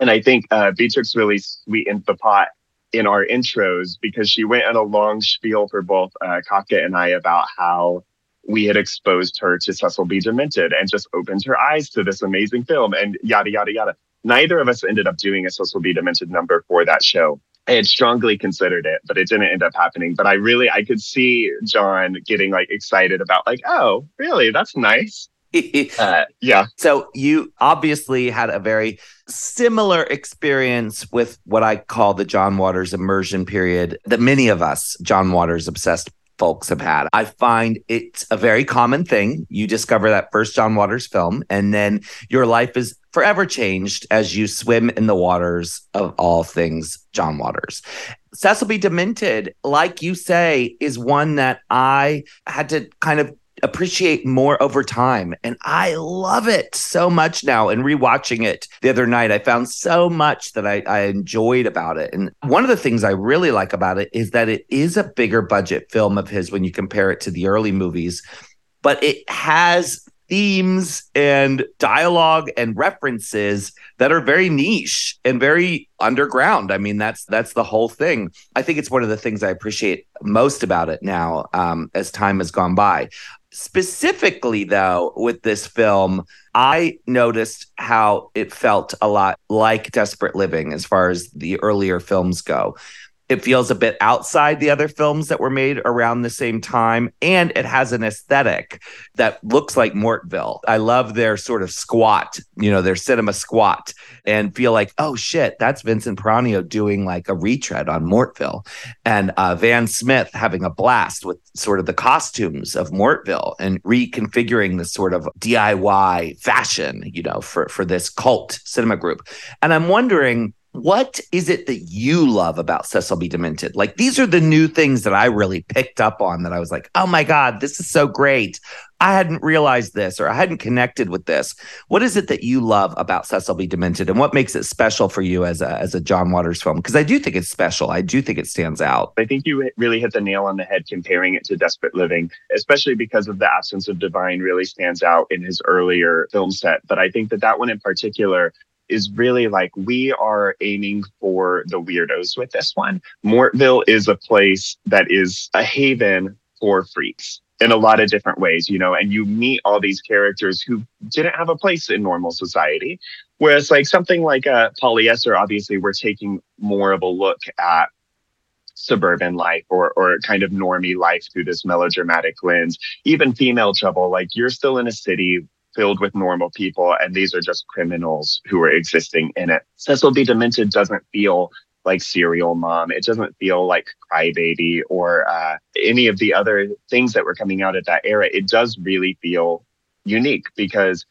And I think uh, Beatrix really sweetened the pot in our intros because she went on a long spiel for both uh, and I about how we had exposed her to Cecil B. Demented and just opened her eyes to this amazing film and yada, yada, yada. Neither of us ended up doing a Cecil B. Demented number for that show. I had strongly considered it, but it didn't end up happening. But I really, I could see John getting like excited about like, oh, really? That's nice. uh, yeah. So you obviously had a very similar experience with what I call the John Waters immersion period that many of us John Waters obsessed folks have had. I find it's a very common thing. You discover that first John Waters film, and then your life is forever changed as you swim in the waters of all things John Waters. Cecil B. Demented, like you say, is one that I had to kind of appreciate more over time. And I love it so much now. And rewatching it the other night, I found so much that I, I, enjoyed about it. And one of the things I really like about it is that it is a bigger budget film of his when you compare it to the early movies, but it has themes and dialogue and references that are very niche and very underground. I mean, that's that's the whole thing. I think it's one of the things I appreciate most about it now um, as time has gone by. Specifically, though, with this film, I noticed how it felt a lot like Desperate Living as far as the earlier films go it feels a bit outside the other films that were made around the same time and it has an aesthetic that looks like mortville. I love their sort of squat you know their cinema squat and feel like oh shit that's vincent Peranio doing like a retread on mortville. And uh, van smith having a blast with sort of the costumes of mortville and reconfiguring the sort of diy fashion you know for for this cult cinema group. And i'm wondering what is it that you love about Cecil B. Demented? Like these are the new things that I really picked up on that I was like, oh my God, this is so great. I hadn't realized this or I hadn't connected with this. What is it that you love about Cecil B. Demented and what makes it special for you as a as a John Waters film? Because I do think it's special. I do think it stands out. I think you really hit the nail on the head comparing it to Desperate Living, especially because of the absence of divine really stands out in his earlier film set. But I think that that one in particular is really like we are aiming for the weirdos with this one. Mortville is a place that is a haven for freaks in a lot of different ways, you know, and you meet all these characters who didn't have a place in normal society. Whereas, like something like a uh, polyester, obviously, we're taking more of a look at suburban life or or kind of normie life through this melodramatic lens. Even female trouble, like you're still in a city filled with normal people, and these are just criminals who are existing in it. Cecil B. Demented doesn't feel like Serial Mom. It doesn't feel like Crybaby or uh, any of the other things that were coming out at that era. It does really feel unique because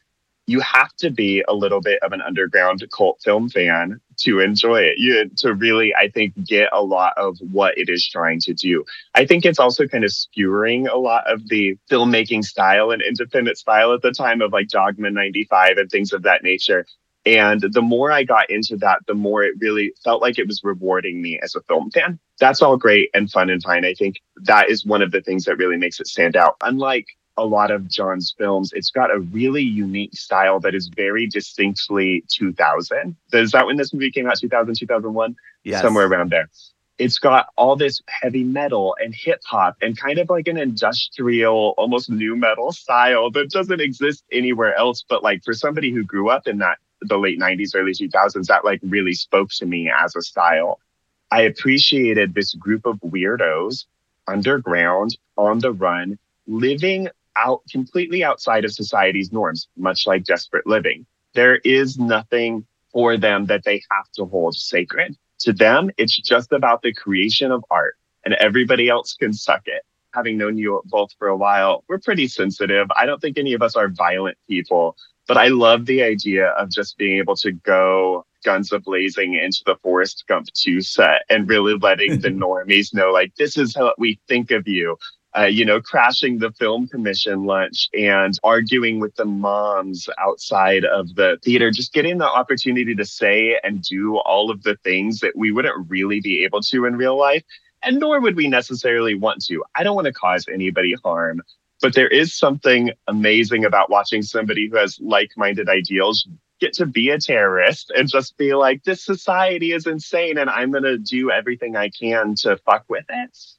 you have to be a little bit of an underground cult film fan to enjoy it. You to really, I think, get a lot of what it is trying to do. I think it's also kind of skewering a lot of the filmmaking style and independent style at the time of like Dogma 95 and things of that nature. And the more I got into that, the more it really felt like it was rewarding me as a film fan. That's all great and fun and fine. I think that is one of the things that really makes it stand out. Unlike a lot of John's films, it's got a really unique style that is very distinctly 2000. Is that when this movie came out? 2000, 2001? Yes. Somewhere around there. It's got all this heavy metal and hip hop and kind of like an industrial, almost nu metal style that doesn't exist anywhere else. But like for somebody who grew up in that, the late 90s, early 2000s, that like really spoke to me as a style. I appreciated this group of weirdos underground on the run living out completely outside of society's norms, much like desperate living. There is nothing for them that they have to hold sacred. To them, it's just about the creation of art, and everybody else can suck it. Having known you both for a while, we're pretty sensitive. I don't think any of us are violent people, but I love the idea of just being able to go guns a blazing into the Forrest Gump 2 set and really letting the normies know, like, this is how we think of you uh, you know, crashing the film commission lunch and arguing with the moms outside of the theater, just getting the opportunity to say and do all of the things that we wouldn't really be able to in real life. And nor would we necessarily want to. I don't want to cause anybody harm, but there is something amazing about watching somebody who has like minded ideals get to be a terrorist and just be like, this society is insane and I'm going to do everything I can to fuck with it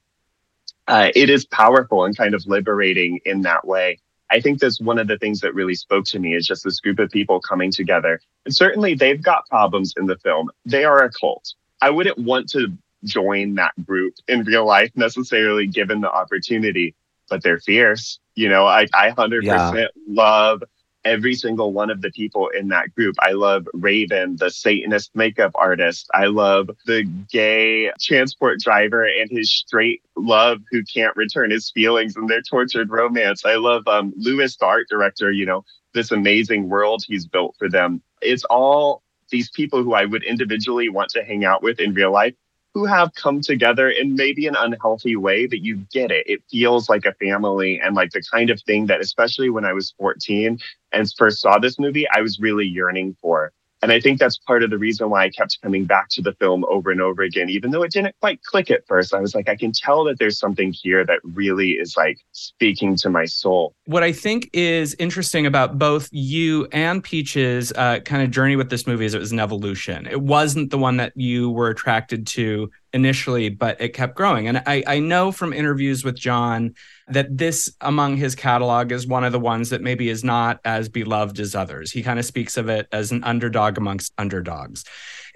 uh, it is powerful and kind of liberating in that way. I think that's one of the things that really spoke to me is just this group of people coming together. And certainly they've got problems in the film. They are a cult. I wouldn't want to join that group in real life necessarily given the opportunity, but they're fierce. You know, I, I 100% yeah. love every single one of the people in that group. I love Raven, the Satanist makeup artist. I love the gay transport driver and his straight love who can't return his feelings and their tortured romance. I love um, Lewis, the art director, you know, this amazing world he's built for them. It's all these people who I would individually want to hang out with in real life who have come together in maybe an unhealthy way, but you get it. It feels like a family and like the kind of thing that, especially when I was 14 and first saw this movie, I was really yearning for. And I think that's part of the reason why I kept coming back to the film over and over again, even though it didn't quite click at first. I was like, I can tell that there's something here that really is like speaking to my soul. What I think is interesting about both you and Peach's uh, kind of journey with this movie is it was an evolution. It wasn't the one that you were attracted to initially, but it kept growing. And I, I know from interviews with John that this among his catalog is one of the ones that maybe is not as beloved as others. He kind of speaks of it as an underdog amongst underdogs.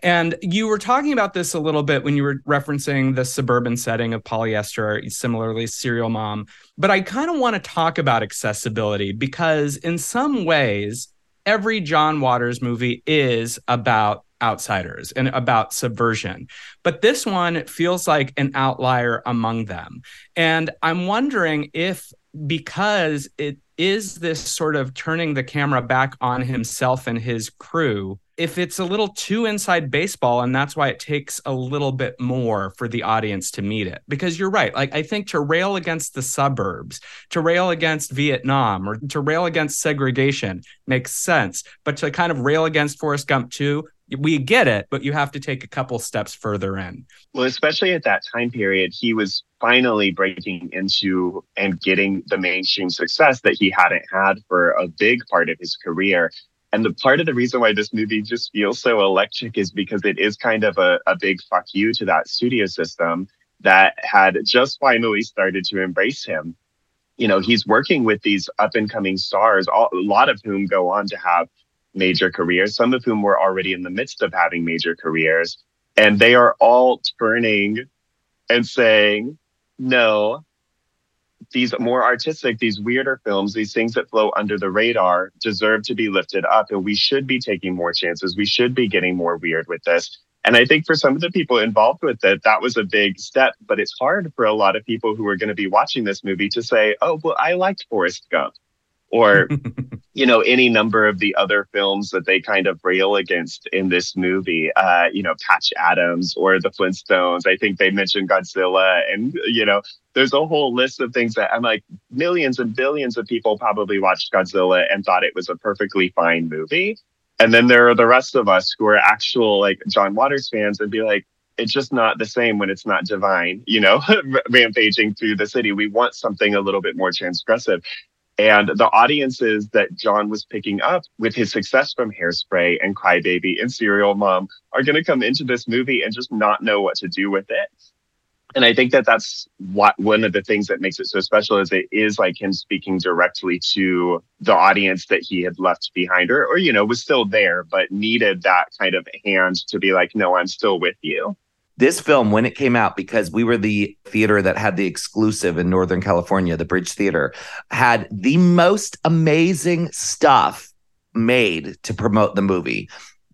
And you were talking about this a little bit when you were referencing the suburban setting of polyester, similarly, serial mom. But I kind of want to talk about accessibility because, in some ways, every John Waters movie is about outsiders and about subversion. But this one feels like an outlier among them. And I'm wondering if because it is this sort of turning the camera back on himself and his crew if it's a little too inside baseball and that's why it takes a little bit more for the audience to meet it because you're right like i think to rail against the suburbs to rail against vietnam or to rail against segregation makes sense but to kind of rail against forrest gump too we get it, but you have to take a couple steps further in. Well, especially at that time period, he was finally breaking into and getting the mainstream success that he hadn't had for a big part of his career. And the part of the reason why this movie just feels so electric is because it is kind of a, a big fuck you to that studio system that had just finally started to embrace him. You know, he's working with these up and coming stars, all, a lot of whom go on to have major careers, some of whom were already in the midst of having major careers. And they are all turning and saying, no, these more artistic, these weirder films, these things that flow under the radar deserve to be lifted up. And we should be taking more chances. We should be getting more weird with this. And I think for some of the people involved with it, that was a big step. But it's hard for a lot of people who are going to be watching this movie to say, oh, well, I liked Forrest Gump or you know any number of the other films that they kind of rail against in this movie uh you know patch adams or the flintstones i think they mentioned godzilla and you know there's a whole list of things that i'm like millions and billions of people probably watched godzilla and thought it was a perfectly fine movie and then there are the rest of us who are actual like john waters fans and be like it's just not the same when it's not divine, you know, rampaging through the city. We want something a little bit more transgressive. And the audiences that John was picking up with his success from Hairspray and Crybaby and Serial Mom are going to come into this movie and just not know what to do with it. And I think that that's what one of the things that makes it so special is it is like him speaking directly to the audience that he had left behind or, or, you know, was still there, but needed that kind of hand to be like, no, I'm still with you this film when it came out because we were the theater that had the exclusive in northern california the bridge theater had the most amazing stuff made to promote the movie.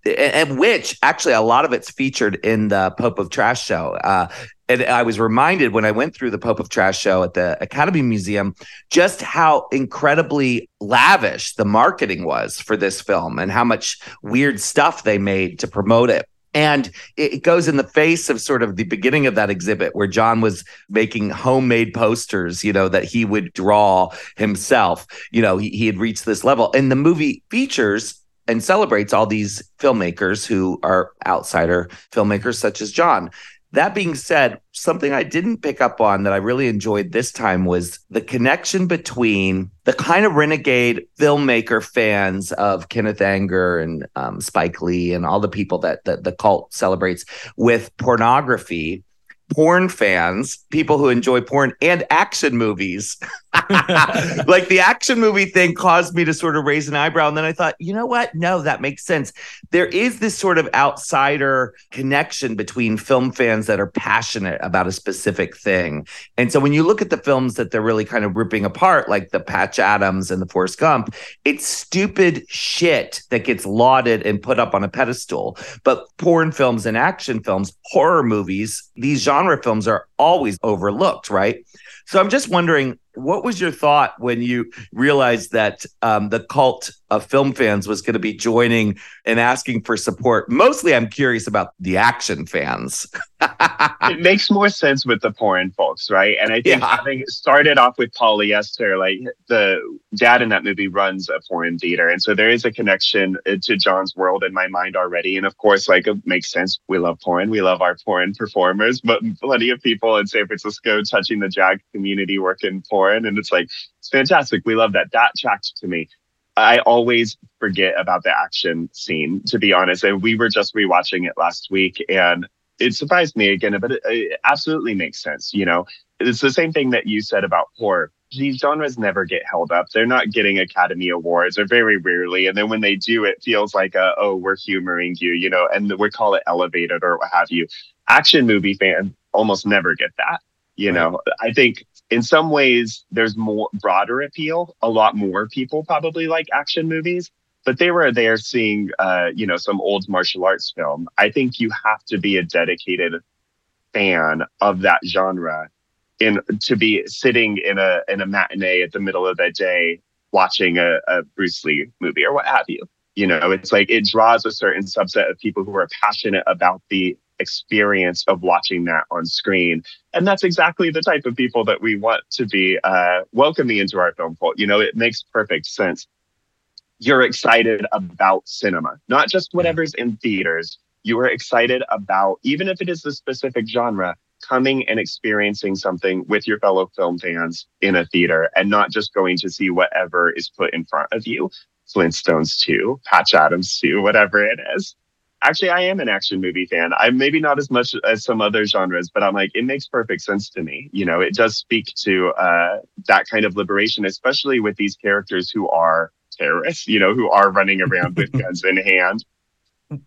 And which actually a lot of it's featured in the pope of trash show. Uh, and i was reminded when i went through the pope of trash show at the academy museum just how incredibly lavish the marketing was for this film and how much weird stuff they made to promote it And it goes in the face of sort of the beginning of that exhibit where John was making homemade posters, you know, that he would draw himself. You know, he, he had reached this level. And the movie features and celebrates all these filmmakers who are outsider filmmakers, such as John. That being said, something I didn't pick up on that I really enjoyed this time was the connection between the kind of renegade filmmaker fans of Kenneth Anger and um, Spike Lee and all the people that, that the cult celebrates with pornography porn fans, people who enjoy porn and action movies. like the action movie thing caused me to sort of raise an eyebrow. And then I thought, you know what? No, that makes sense. There is this sort of outsider connection between film fans that are passionate about a specific thing. And so when you look at the films that they're really kind of ripping apart, like the Patch Adams and the Forrest Gump, it's stupid shit that gets lauded and put up on a pedestal. But porn films and action films, horror movies, these genre films are always overlooked, right? So I'm just wondering, what was your thought when you realized that um, the cult of film fans was going to be joining and asking for support? Mostly, I'm curious about the action fans. it makes more sense with the porn folks, right? And I think yeah. having started off with polyester, like the dad in that movie runs a porn theater. And so there is a connection uh, to John's world in my mind already. And of course, like it makes sense. We love porn. We love our porn performers, but plenty of people in San Francisco touching the JAG community work in porn. And it's like, it's fantastic. We love that. That tracked to me. I always forget about the action scene, to be honest. And we were just rewatching it last week and it surprised me again, but it, it absolutely makes sense. You know, it's the same thing that you said about horror. These genres never get held up. They're not getting Academy Awards, or very rarely. And then when they do, it feels like, a, oh, we're humoring you, you know, and we call it elevated or what have you. Action movie fans almost never get that. You right. know, I think in some ways there's more broader appeal. A lot more people probably like action movies but they were there seeing uh, you know some old martial arts film i think you have to be a dedicated fan of that genre in to be sitting in a in a matinee at the middle of the day watching a, a bruce lee movie or what have you you know it's like it draws a certain subset of people who are passionate about the experience of watching that on screen and that's exactly the type of people that we want to be uh, welcoming into our film cult you know it makes perfect sense you're excited about cinema, not just whatever's in theaters. You are excited about, even if it is the specific genre, coming and experiencing something with your fellow film fans in a theater and not just going to see whatever is put in front of you. Flintstones 2, Patch Adams 2, whatever it is. Actually, I am an action movie fan. I'm maybe not as much as some other genres, but I'm like, it makes perfect sense to me. You know, it does speak to uh, that kind of liberation, especially with these characters who are terrorists, you know, who are running around with guns in hand.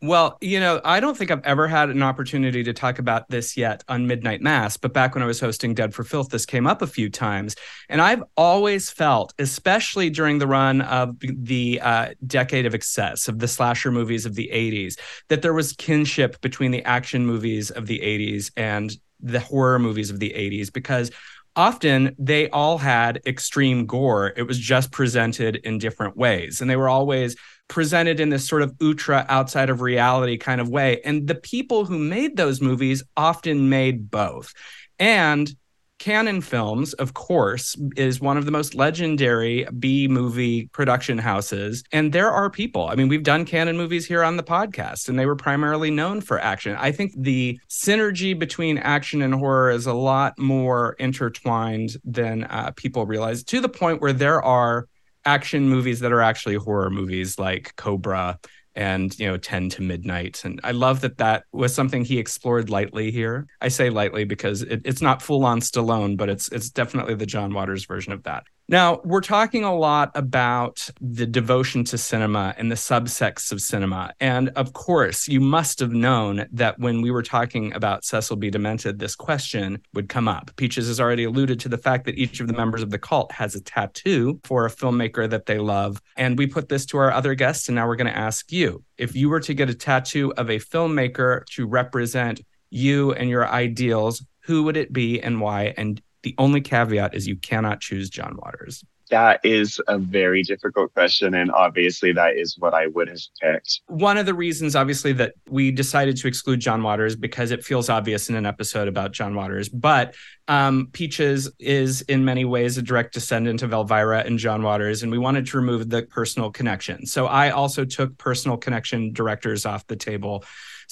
Well, you know, I don't think I've ever had an opportunity to talk about this yet on Midnight Mass, but back when I was hosting Dead for Filth, this came up a few times. And I've always felt, especially during the run of the uh, decade of excess of the slasher movies of the 80s, that there was kinship between the action movies of the 80s and the horror movies of the 80s because often they all had extreme gore. It was just presented in different ways. And they were always presented in this sort of ultra outside of reality kind of way. And the people who made those movies often made both. And Cannon Films, of course, is one of the most legendary B movie production houses. And there are people, I mean, we've done Cannon movies here on the podcast, and they were primarily known for action. I think the synergy between action and horror is a lot more intertwined than uh, people realize, to the point where there are action movies that are actually horror movies like Cobra and you know 10 to midnight. And i love that that was something he explored lightly here. I say lightly because it, it's not full on stallone but it's it's definitely the john waters version of that now, we're talking a lot about the devotion to cinema and the subsects of cinema. And of course, you must have known that when we were talking about Cecil B. Demented, this question would come up. Peaches has already alluded to the fact that each of the members of the cult has a tattoo for a filmmaker that they love. And we put this to our other guests, and now we're going to ask you if you were to get a tattoo of a filmmaker to represent you and your ideals, who would it be and why? And the only caveat is you cannot choose John Waters. That is a very difficult question. And obviously, that is what I would have picked. One of the reasons, obviously, that we decided to exclude John Waters because it feels obvious in an episode about John Waters. But um, Peaches is in many ways a direct descendant of Elvira and John Waters, and we wanted to remove the personal connection. So I also took personal connection directors off the table.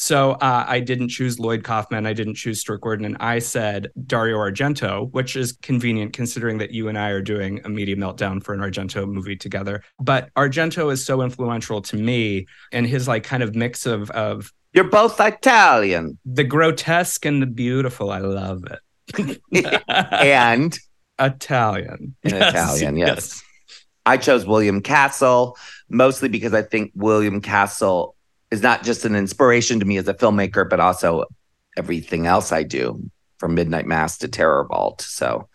So uh, I didn't choose Lloyd Kaufman. I didn't choose Stuart Gordon. And I said Dario Argento, which is convenient considering that you and I are doing a media meltdown for an Argento movie together. But Argento is so influential to me and his like kind of mix of, of You're both Italian. the grotesque and the beautiful. I love it. And Italian. in Yes, Italian, yes. I chose William Castle mostly because I think William Castle is not just an inspiration to me as a filmmaker, but also everything else I do from Midnight Mass to Terror Vault. So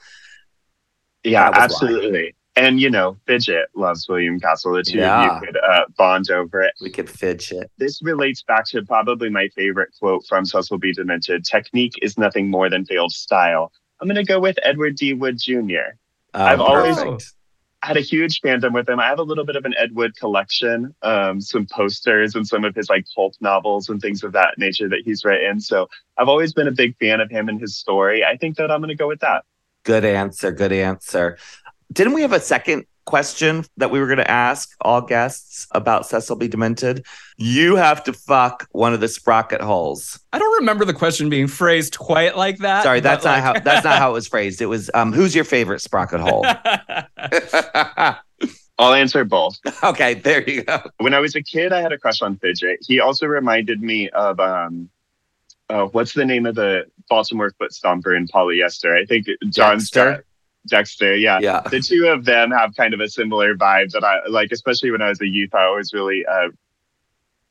Yeah, That was why. absolutely. And you know, Fidget loves William Castle. The two Yeah. of you could uh, bond over it. we could fidget. This relates back to probably my favorite quote from Cecil B. Demented Technique is nothing more than failed style. I'm going to go with Edward D. Wood Jr. I've Oh, always- perfect. I had a huge fandom with him. I have a little bit of an Ed Wood collection, um, some posters and some of his like pulp novels and things of that nature that he's written. So I've always been a big fan of him and his story. I think that I'm going to go with that. Good answer. Good answer. Didn't we have a second question that we were going to ask all guests about Cecil B. Demented? You have to fuck one of the sprocket holes. I don't remember the question being phrased quite like that. Sorry, but, that's not how that's not how it was phrased. It was um, who's your favorite sprocket hole? I'll answer both. okay, there you go. when I was a kid, I had a crush on Fidget. He also reminded me of um, uh, what's the name of the Baltimore foot stomper in polyester? I think John Dexter? Dexter, yeah. Yeah. The two of them have kind of a similar vibe that I like, especially when I was a youth. I always really uh,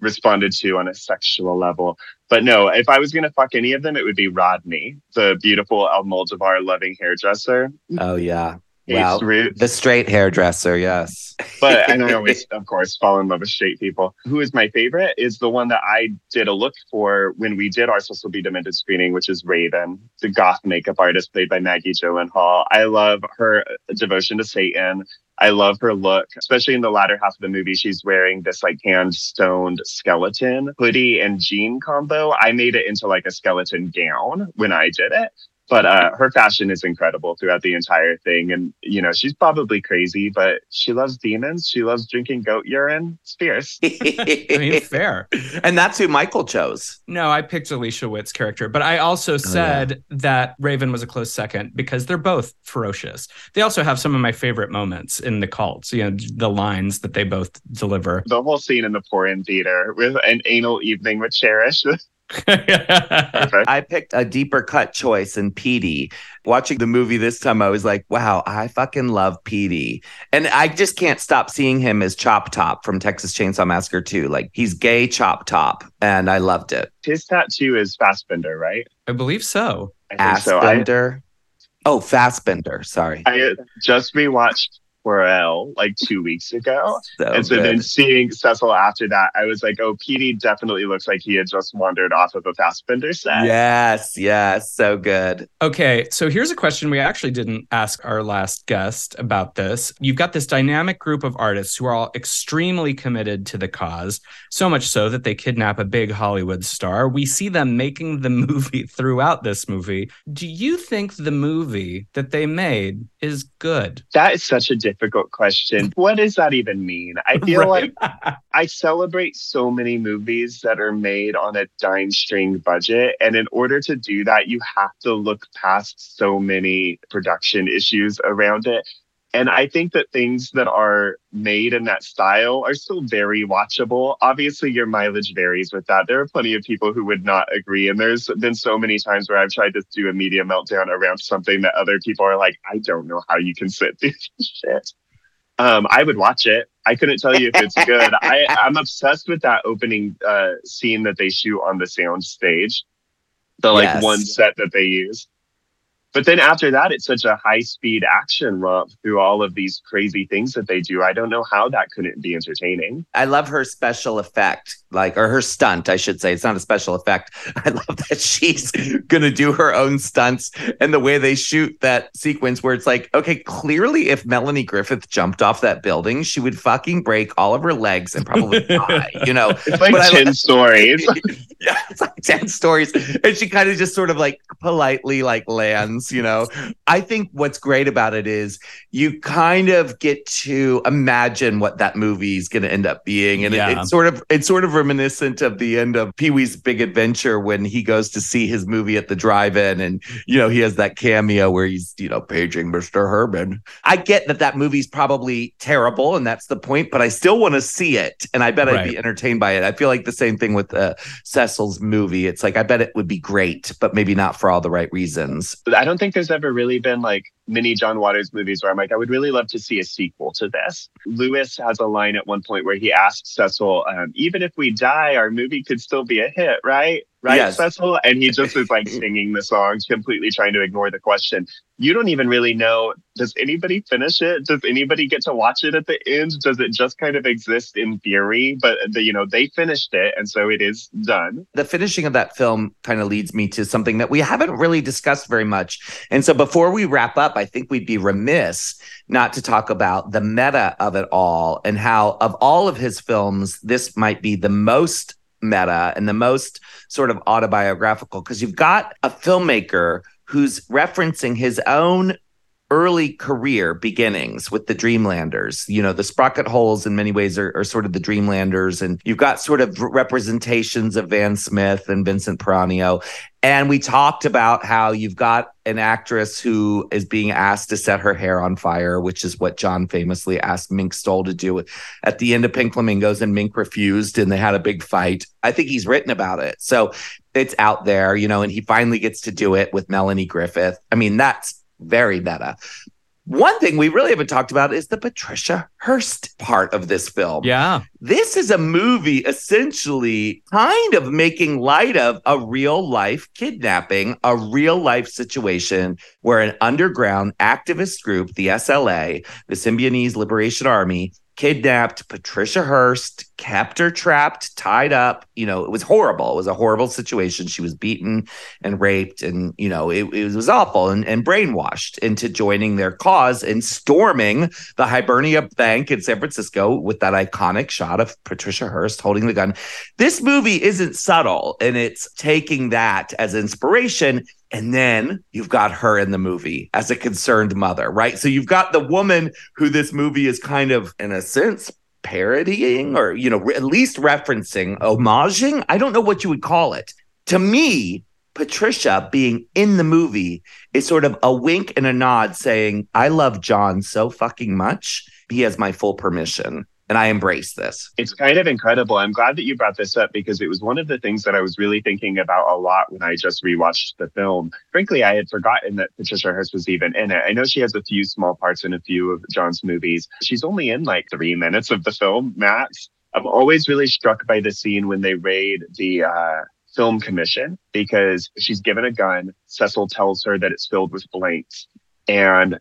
responded to on a sexual level. But no, if I was gonna fuck any of them, it would be Rodney, the beautiful El Almodovar loving hairdresser. Oh yeah. Wow. roots. The straight hairdresser, yes. but and I always, of course, fall in love with straight people. Who is my favorite is the one that I did a look for when we did our Cecil B. Demented screening, which is Raven, the goth makeup artist played by Maggie Gyllenhaal. I love her uh, devotion to Satan. I love her look, especially in the latter half of the movie. She's wearing this like hand stoned skeleton hoodie and jean combo. I made it into like a skeleton gown when I did it. But uh, her fashion is incredible throughout the entire thing. And, you know, she's probably crazy, but she loves demons. She loves drinking goat urine. It's fierce. I mean, fair. and that's who Michael chose. No, I picked Alicia Witt's character, but I also said that Raven was a close second because they're both ferocious. They also have some of my favorite moments in the cults, you know, the lines that they both deliver. The whole scene in the poor in theater with an anal evening with Cherish. Perfect. I picked a deeper cut choice in Petey. Watching the movie this time, I was like, wow, I fucking love Petey. And I just can't stop seeing him as Chop Top from Texas Chainsaw Massacre 2. Like he's gay Chop Top. And I loved it. His tattoo is Fassbinder, right? I believe so. I think so. I, oh, Fassbinder. Sorry. I just rewatched Querelle like two weeks ago. So and so good. then seeing Cecil after that, I was like, oh, Petey definitely looks like he had just wandered off of a Fassbinder set. Yes, yes, so good. Okay, so here's a question we actually didn't ask our last guest about this. You've got this dynamic group of artists who are all extremely committed to the cause, so much so that they kidnap a big Hollywood star. We see them making the movie throughout this movie. Do you think the movie that they made is good? That is such a difficult question. What does that even mean? I feel Right? like I celebrate so many movies that are made on a dime string budget. And in order to do that, you have to look past so many production issues around it. And I think that things that are made in that style are still very watchable. Obviously, your mileage varies with that. There are plenty of people who would not agree. And there's been so many times where I've tried to do a media meltdown around something that other people are like, I don't know how you can sit through this shit. Um, I would watch it. I couldn't tell you if it's good. I, I'm obsessed with that opening uh, scene that they shoot on the sound stage. The like Yes. one set that they use. But then after that, it's such a high speed action romp through all of these crazy things that they do. I don't know how that couldn't be entertaining. I love her special effect, like, or her stunt, I should say. It's not a special effect. I love that she's going to do her own stunts and the way they shoot that sequence where it's like, okay, clearly if Melanie Griffith jumped off that building, she would fucking break all of her legs and probably die, you know? It's like But I 10 li- stories. yeah, it's like 10 stories. And she kind of just sort of like politely like lands, you know. I think what's great about it is you kind of get to imagine what that movie is going to end up being. And it- it's sort of it's sort of reminiscent of the end of Pee-wee's Big Adventure when he goes to see his movie at the drive-in and you know, he has that cameo where he's, you know, paging Mr. Herman. I get that that movie's probably terrible and that's the point, but I still want to see it and I bet I'd be entertained by it. I feel like the same thing with uh, Cecil's movie. It's like I bet it would be great, but maybe not for all the right reasons. I don't think there's ever really been like many John Waters movies where I'm like, I would really love to see a sequel to this. Lewis has a line at one point where he asks Cecil, um, even if we die, our movie could still be a hit, right? Right, Yes. Cecil? And he just is like singing the songs, completely trying to ignore the question. You don't even really know does anybody finish it? Does anybody get to watch it at the end? Does it just kind of exist in theory? But uh, the, you know, they finished it, and so it is done. the finishing of that film kind of leads me to something that we haven't really discussed very much. And so before we wrap up, I think we'd be remiss not to talk about the meta of it all and how, of all of his films, this might be the most meta and the most sort of autobiographical because you've got a filmmaker who's referencing his own early career beginnings with the Dreamlanders. You know, the Sprocket Holes in many ways are, are sort of the Dreamlanders, and you've got sort of representations of Van Smith and Vincent Peranio. And we talked about how you've got an actress who is being asked to set her hair on fire, which is what John famously asked Mink Stole to do at the end of Pink Flamingos, and Mink refused, and they had a big fight. I think he's written about it. So it's out there, you know, and he finally gets to do it with Melanie Griffith. I mean, that's very meta. One thing we really haven't talked about is the Patricia Hearst part of this film. Yeah. This is a movie essentially kind of making light of a real life kidnapping, a real life situation where an underground activist group, the SLA, the Symbionese Liberation Army, kidnapped Patricia Hearst, kept her trapped, tied up. You know, it was horrible. It was a horrible situation. She was beaten and raped, and, you know, it, it was awful and, and brainwashed into joining their cause and storming the Hibernia Bank in San Francisco with that iconic shot of Patricia Hearst holding the gun. This movie isn't subtle and it's taking that as inspiration. And then you've got her in the movie as a concerned mother, right? So you've got the woman who this movie is kind of, in a sense, parodying or, you know, re- at least referencing, homaging. I don't know what you would call it. To me, Patricia being in the movie is sort of a wink and a nod saying, I love John so fucking much. He has my full permission. And I embrace this. It's kind of incredible. I'm glad that you brought this up because it was one of the things that I was really thinking about a lot when I just rewatched the film. Frankly, I had forgotten that Patricia Hearst was even in it. I know she has a few small parts in a few of John's movies. She's only in like three minutes of the film, max. I'm always really struck by the scene when they raid the uh, film commission because she's given a gun. Cecil tells her that it's filled with blanks. And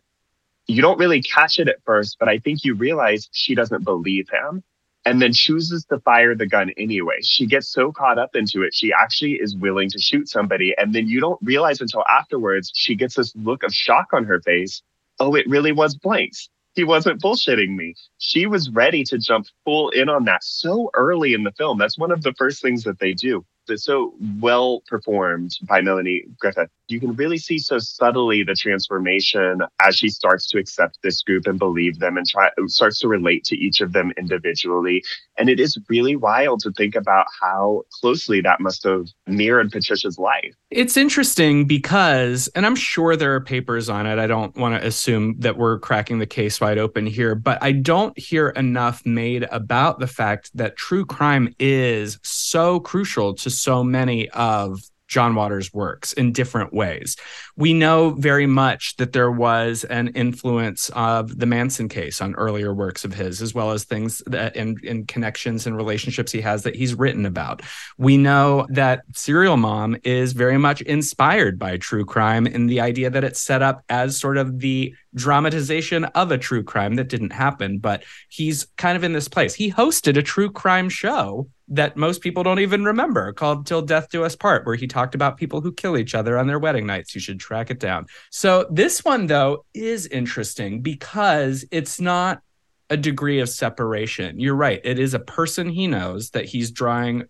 you don't really catch it at first, but I think you realize she doesn't believe him and then chooses to fire the gun anyway. She gets so caught up into it, she actually is willing to shoot somebody. And then you don't realize until afterwards, she gets this look of shock on her face. Oh, it really was blanks. He wasn't bullshitting me. She was ready to jump full in on that so early in the film. That's one of the first things that they do. It's so well performed by Melanie Griffith. You can really see so subtly the transformation as she starts to accept this group and believe them and try starts to relate to each of them individually. And it is really wild to think about how closely that must have mirrored Patricia's life. It's interesting because, and I'm sure there are papers on it. I don't want to assume that we're cracking the case wide open here, but I don't hear enough made about the fact that true crime is so crucial to so many of John Waters' works in different ways. We know very much that there was an influence of the Manson case on earlier works of his, as well as things that in, in connections and relationships he has that he's written about. We know that Serial Mom is very much inspired by true crime and the idea that it's set up as sort of the dramatization of a true crime that didn't happen, but he's kind of in this place. He hosted a true crime show that most people don't even remember called Till Death Do Us Part, where he talked about people who kill each other on their wedding nights. You should track it down. So, this one, though, is interesting because it's not a degree of separation. You're right. It is a person he knows that he's drawing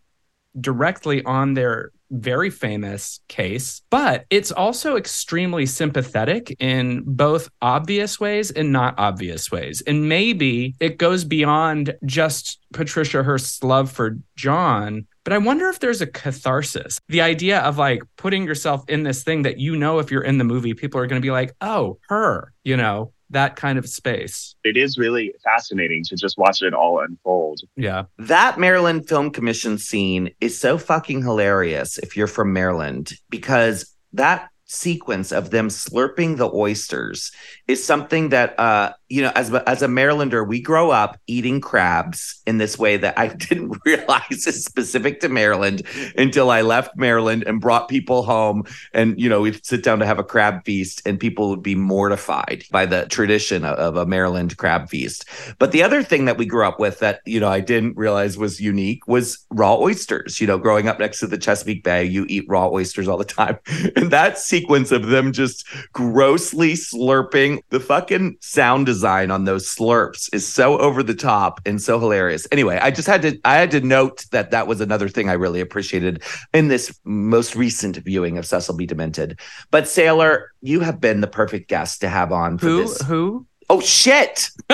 directly on their very famous case, but it's also extremely sympathetic in both obvious ways and not obvious ways. And maybe it goes beyond just Patricia Hearst's love for John. But I wonder if there's a catharsis. The idea of like putting yourself in this thing that you know, if you're in the movie, people are going to be like, oh, her, you know, that kind of space. It is really fascinating to just watch it all unfold. Yeah. That Maryland Film Commission scene is so fucking hilarious if you're from Maryland because that sequence of them slurping the oysters is something that uh you know as as a Marylander we grow up eating crabs in this way that I didn't realize is specific to Maryland until I left Maryland and brought people home. And you know we'd sit down to have a crab feast and people would be mortified by the tradition of, of a Maryland crab feast. But the other thing that we grew up with that you know I didn't realize was unique was raw oysters. You know growing up next to the Chesapeake Bay you eat raw oysters all the time. And that sequence of them just grossly slurping the fucking sound design on those slurps is so over the top and so hilarious. Anyway, I just had to I had to note that that was another thing I really appreciated in this most recent viewing of Cecil B. Demented. But Sailor, you have been the perfect guest to have on for Who? this. Who? Oh shit!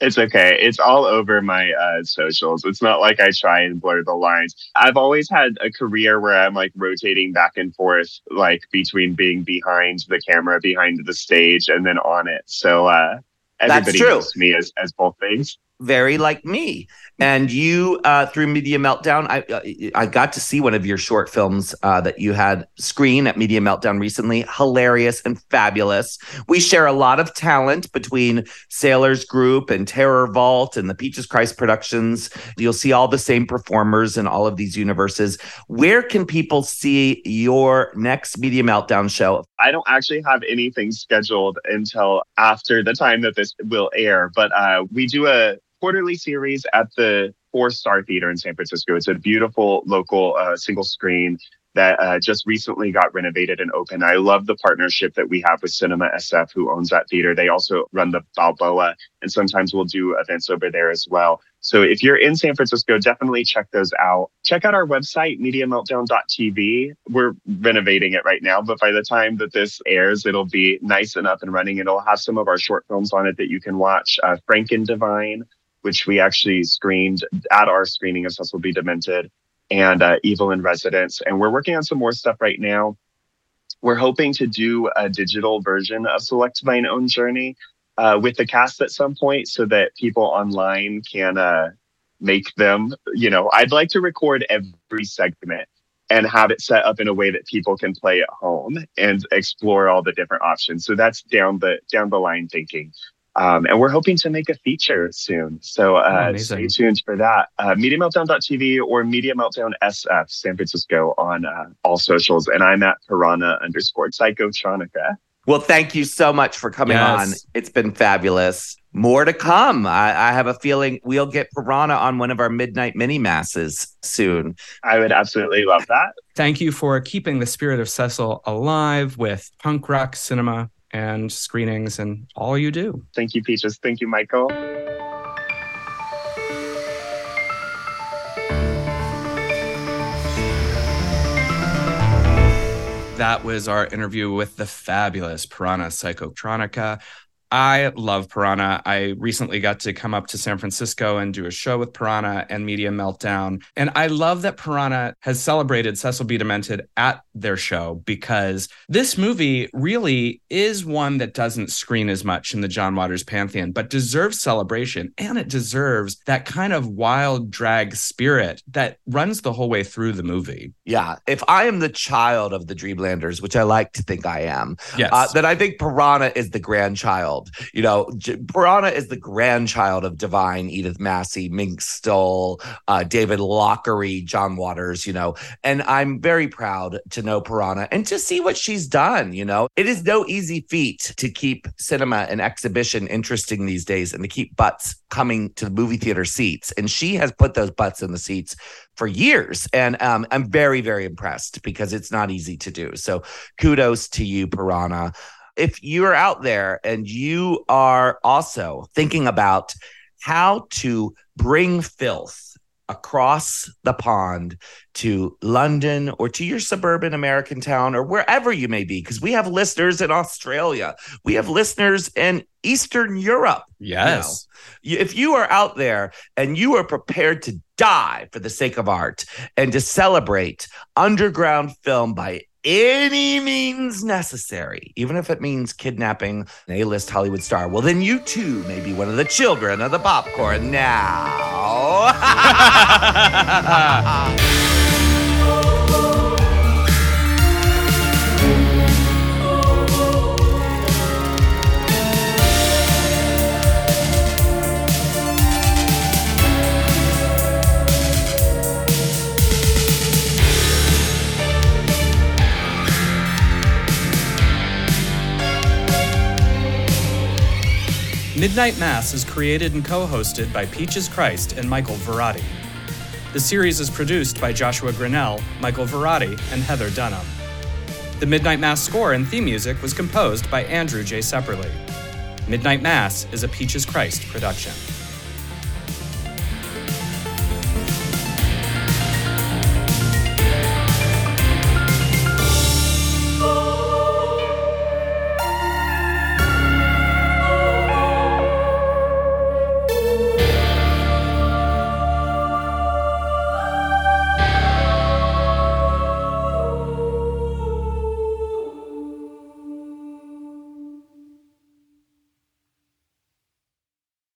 It's okay. It's all over my uh, socials. It's not like I try and blur the lines. I've always had a career where I'm like rotating back and forth, like between being behind the camera, behind the stage, and then on it. So uh, everybody true. knows me as, as both things. very like me. And you, uh, through Media Meltdown, I uh, I got to see one of your short films uh, that you had screen at Media Meltdown recently. Hilarious and fabulous. We share a lot of talent between Sailors Group and Terror Vault and the Peaches Christ Productions. You'll see all the same performers in all of these universes. Where can people see your next Media Meltdown show? I don't actually have anything scheduled until after the time that this will air, but uh, we do a quarterly series at the Four Star Theater in San Francisco. It's a beautiful local uh, single screen that uh, just recently got renovated and opened. I love the partnership that we have with Cinema SF, who owns that theater. They also run the Balboa, and sometimes we'll do events over there as well. So if you're in San Francisco, definitely check those out. Check out our website, MediaMeltdown.tv. We're renovating it right now, but by the time that this airs, it'll be nice and up and running. It'll have some of our short films on it that you can watch. Uh, Franken Divine, which we actually screened at our screening of Cecil B. Demented, and uh, Evil in Residence. And we're working on some more stuff right now. We're hoping to do a digital version of Select Mine Own Journey uh, with the cast at some point so that people online can uh, make them. You know, I'd like to record every segment and have it set up in a way that people can play at home and explore all the different options. So that's down the down the line thinking. Um, and we're hoping to make a feature soon. So uh, Oh, stay tuned for that. Uh, MediaMeltdown.tv or Media Meltdown SF San Francisco on uh, all socials. And I'm at Piranha underscore Psychotronica. Well, thank you so much for coming Yes. on. It's been fabulous. More to come. I, I have a feeling we'll get Piranha on one of our midnight mini masses soon. I would absolutely love that. Thank you for keeping the spirit of Cecil alive with punk rock cinema and screenings and all you do. Thank you, Peaches. Thank you, Michael. That was our interview with the fabulous Piranha Psychotronica. I love Piranha. I recently got to come up to San Francisco and do a show with Piranha and Media Meltdown. And I love that Piranha has celebrated Cecil B. Demented at their show because this movie really is one that doesn't screen as much in the John Waters pantheon, but deserves celebration. And it deserves that kind of wild drag spirit that runs the whole way through the movie. Yeah. If I am the child of the Dreamlanders, which I like to think I am, Yes. uh, then I think Piranha is the grandchild. You know, J- is the grandchild of Divine, Edith Massey, Mink Stole, uh, David Lochary, John Waters, you know, and I'm very proud to know Piranha and to see what she's done. You know, it is no easy feat to keep cinema and exhibition interesting these days and to keep butts coming to the movie theater seats. And she has put those butts in the seats for years. And um, I'm very, very impressed because it's not easy to do. So kudos to you, Piranha. If you're out there and you are also thinking about how to bring filth across the pond to London or to your suburban American town or wherever you may be, because we have listeners in Australia, we have listeners in Eastern Europe. yes. You- If you are out there and you are prepared to die for the sake of art and to celebrate underground film by any means necessary, even if it means kidnapping an A list Hollywood star, well, then you too may be one of the children of the popcorn now. Midnight Mass is created and co hosted by Peaches Christ and Michael Verratti. The series is produced by Joshua Grinnell, Michael Verratti, and Heather Dunham. The Midnight Mass score and theme music was composed by Andrew J. Sepperly. Midnight Mass is a Peaches Christ production.